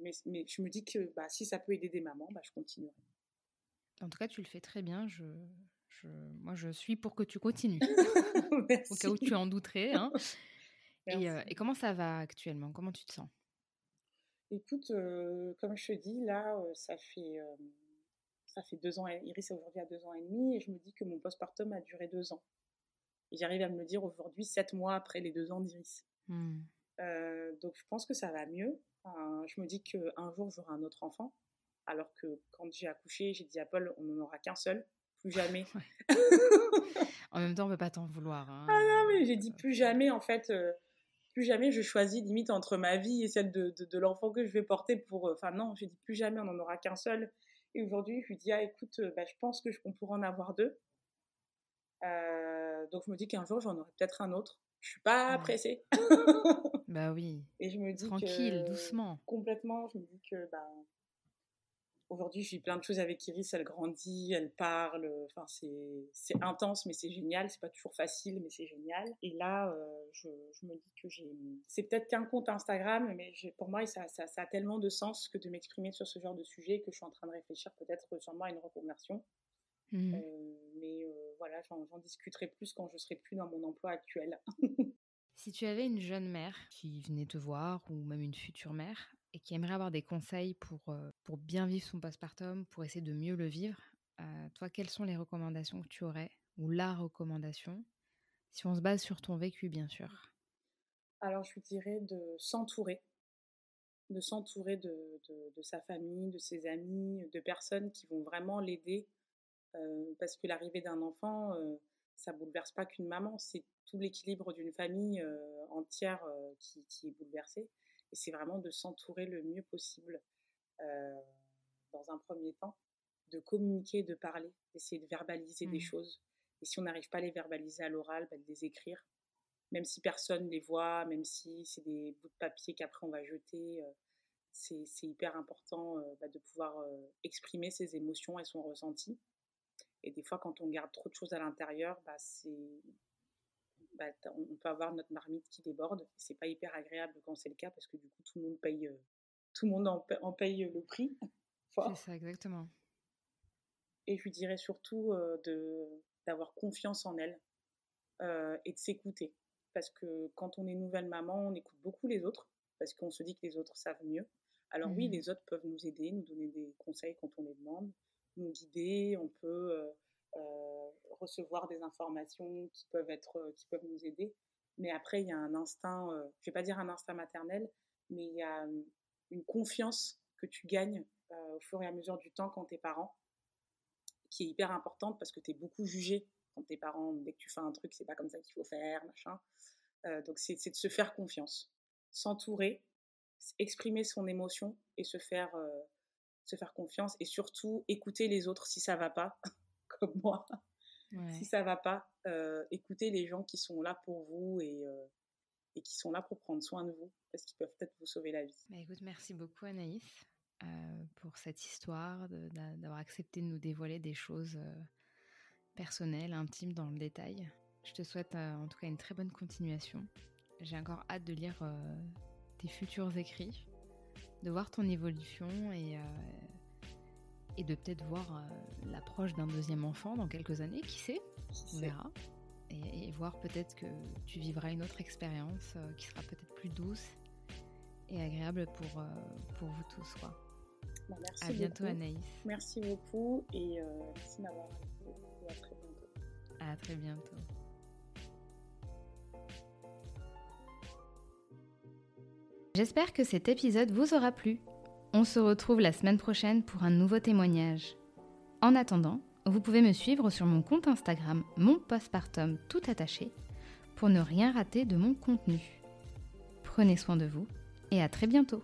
mais, mais, je me dis que bah, si ça peut aider des mamans, bah, je continuerai. En tout cas, tu le fais très bien. Je, je, moi, je suis pour que tu continues. [laughs] au cas où tu en douterais. Hein. [laughs] Et, et, comment ça va actuellement? Comment tu te sens? Écoute, comme je te dis, là, ça fait ça fait deux ans. Iris est aujourd'hui à deux ans et demi, et je me dis que mon postpartum a duré deux ans. Et j'arrive à me le dire aujourd'hui, sept mois après les deux ans d'Iris. Mmh. donc je pense que ça va mieux. je me dis qu'un jour j'aurai un autre enfant, alors que quand j'ai accouché, j'ai dit à Paul, on n'en aura qu'un seul, plus [laughs] jamais. en même temps, on ne peut pas t'en vouloir. Hein. Ah non, mais j'ai dit plus jamais, en fait, plus jamais je choisis limite entre ma vie et celle de, de, l'enfant que je vais porter pour... Enfin non, j'ai dit plus jamais, on n'en aura qu'un seul. Et aujourd'hui, je lui dis, ah écoute, bah, je pense que qu'on pourra en avoir deux. donc je me dis qu'un jour, j'en aurai peut-être un autre. Je suis pas pressée. bah oui. [laughs] Et je me dis Tranquille, doucement. Complètement, je me dis que bah, Aujourd'hui, je vis plein de choses avec Iris. Elle grandit, elle parle. Enfin, c'est intense, mais c'est génial. C'est pas toujours facile, mais c'est génial. Et là, euh, je, me dis que j'ai. C'est peut-être qu'un compte Instagram, mais pour moi, ça, ça, a tellement de sens que de m'exprimer sur ce genre de sujet que je suis en train de réfléchir peut-être sûrement à une reconversion. Mmh. Euh, mais euh, voilà, j'en discuterai plus quand je serai plus dans mon emploi actuel. [laughs] si tu avais une jeune mère qui venait te voir, ou même une future mère, et qui aimerait avoir des conseils pour, euh, pour bien vivre son postpartum, pour essayer de mieux le vivre, euh, toi, quelles sont les recommandations que tu aurais, ou la recommandation, si on se base sur ton vécu, bien sûr? Alors, je dirais de s'entourer, de s'entourer de, de, sa famille, de ses amis, de personnes qui vont vraiment l'aider, euh, parce que l'arrivée d'un enfant, ça bouleverse pas qu'une maman, c'est tout l'équilibre d'une famille entière qui, qui, est bouleversé. Et c'est vraiment de s'entourer le mieux possible euh, dans un premier temps, de communiquer, de parler, d'essayer de verbaliser des mmh. choses. Et si on n'arrive pas à les verbaliser à l'oral, bah, de les écrire. Même si personne les voit, même si c'est des bouts de papier qu'après on va jeter, euh, c'est hyper important euh, bah, de pouvoir exprimer ses émotions et son ressenti. Et des fois, quand on garde trop de choses à l'intérieur, bah, c'est bah, on peut avoir notre marmite qui déborde. C'est pas hyper agréable quand c'est le cas parce que du coup tout le monde paye, euh, tout le monde en, paye, le prix. [laughs] C'est ça exactement. Et je lui dirais surtout euh, de d'avoir confiance en elle euh, et de s'écouter parce que quand on est nouvelle maman, on écoute beaucoup les autres parce qu'on se dit que les autres savent mieux. Alors oui, mmh les autres peuvent nous aider, nous donner des conseils quand on les demande, nous guider, on peut euh, recevoir des informations qui peuvent, être, euh, qui peuvent nous aider. Mais après, il y a un instinct, euh, je vais pas dire un instinct maternel, mais il y a une confiance que tu gagnes au fur et à mesure du temps quand t'es parent, qui est hyper importante parce que tu es beaucoup jugé quand t'es parent. Dès que tu fais un truc, c'est pas comme ça qu'il faut faire, machin. donc c'est de se faire confiance, s'entourer, exprimer son émotion et se faire, se faire confiance et surtout écouter les autres si ça va pas. [laughs] comme moi. Si ça va pas, euh, écoutez les gens qui sont là pour vous et, euh, et qui sont là pour prendre soin de vous, parce qu'ils peuvent peut-être vous sauver la vie. Bah, écoute, merci beaucoup Anaïs euh, pour cette histoire, d'avoir accepté de nous dévoiler des choses personnelles, intimes dans le détail. Je te souhaite en tout cas une très bonne continuation. J'ai encore hâte de lire tes futurs écrits, de voir ton évolution et et de peut-être voir euh, l'approche d'un deuxième enfant dans quelques années, qui sait, on verra. Et, voir peut-être que tu vivras une autre expérience euh, qui sera peut-être plus douce et agréable pour, euh, pour vous tous. Quoi. Bah, merci à bientôt Anaïs. Merci beaucoup et merci d'avoir à très bientôt. À très bientôt. J'espère que cet épisode vous aura plu. On se retrouve la semaine prochaine pour un nouveau témoignage. En attendant, vous pouvez me suivre sur mon compte Instagram, mon postpartum tout attaché, pour ne rien rater de mon contenu. Prenez soin de vous et à très bientôt.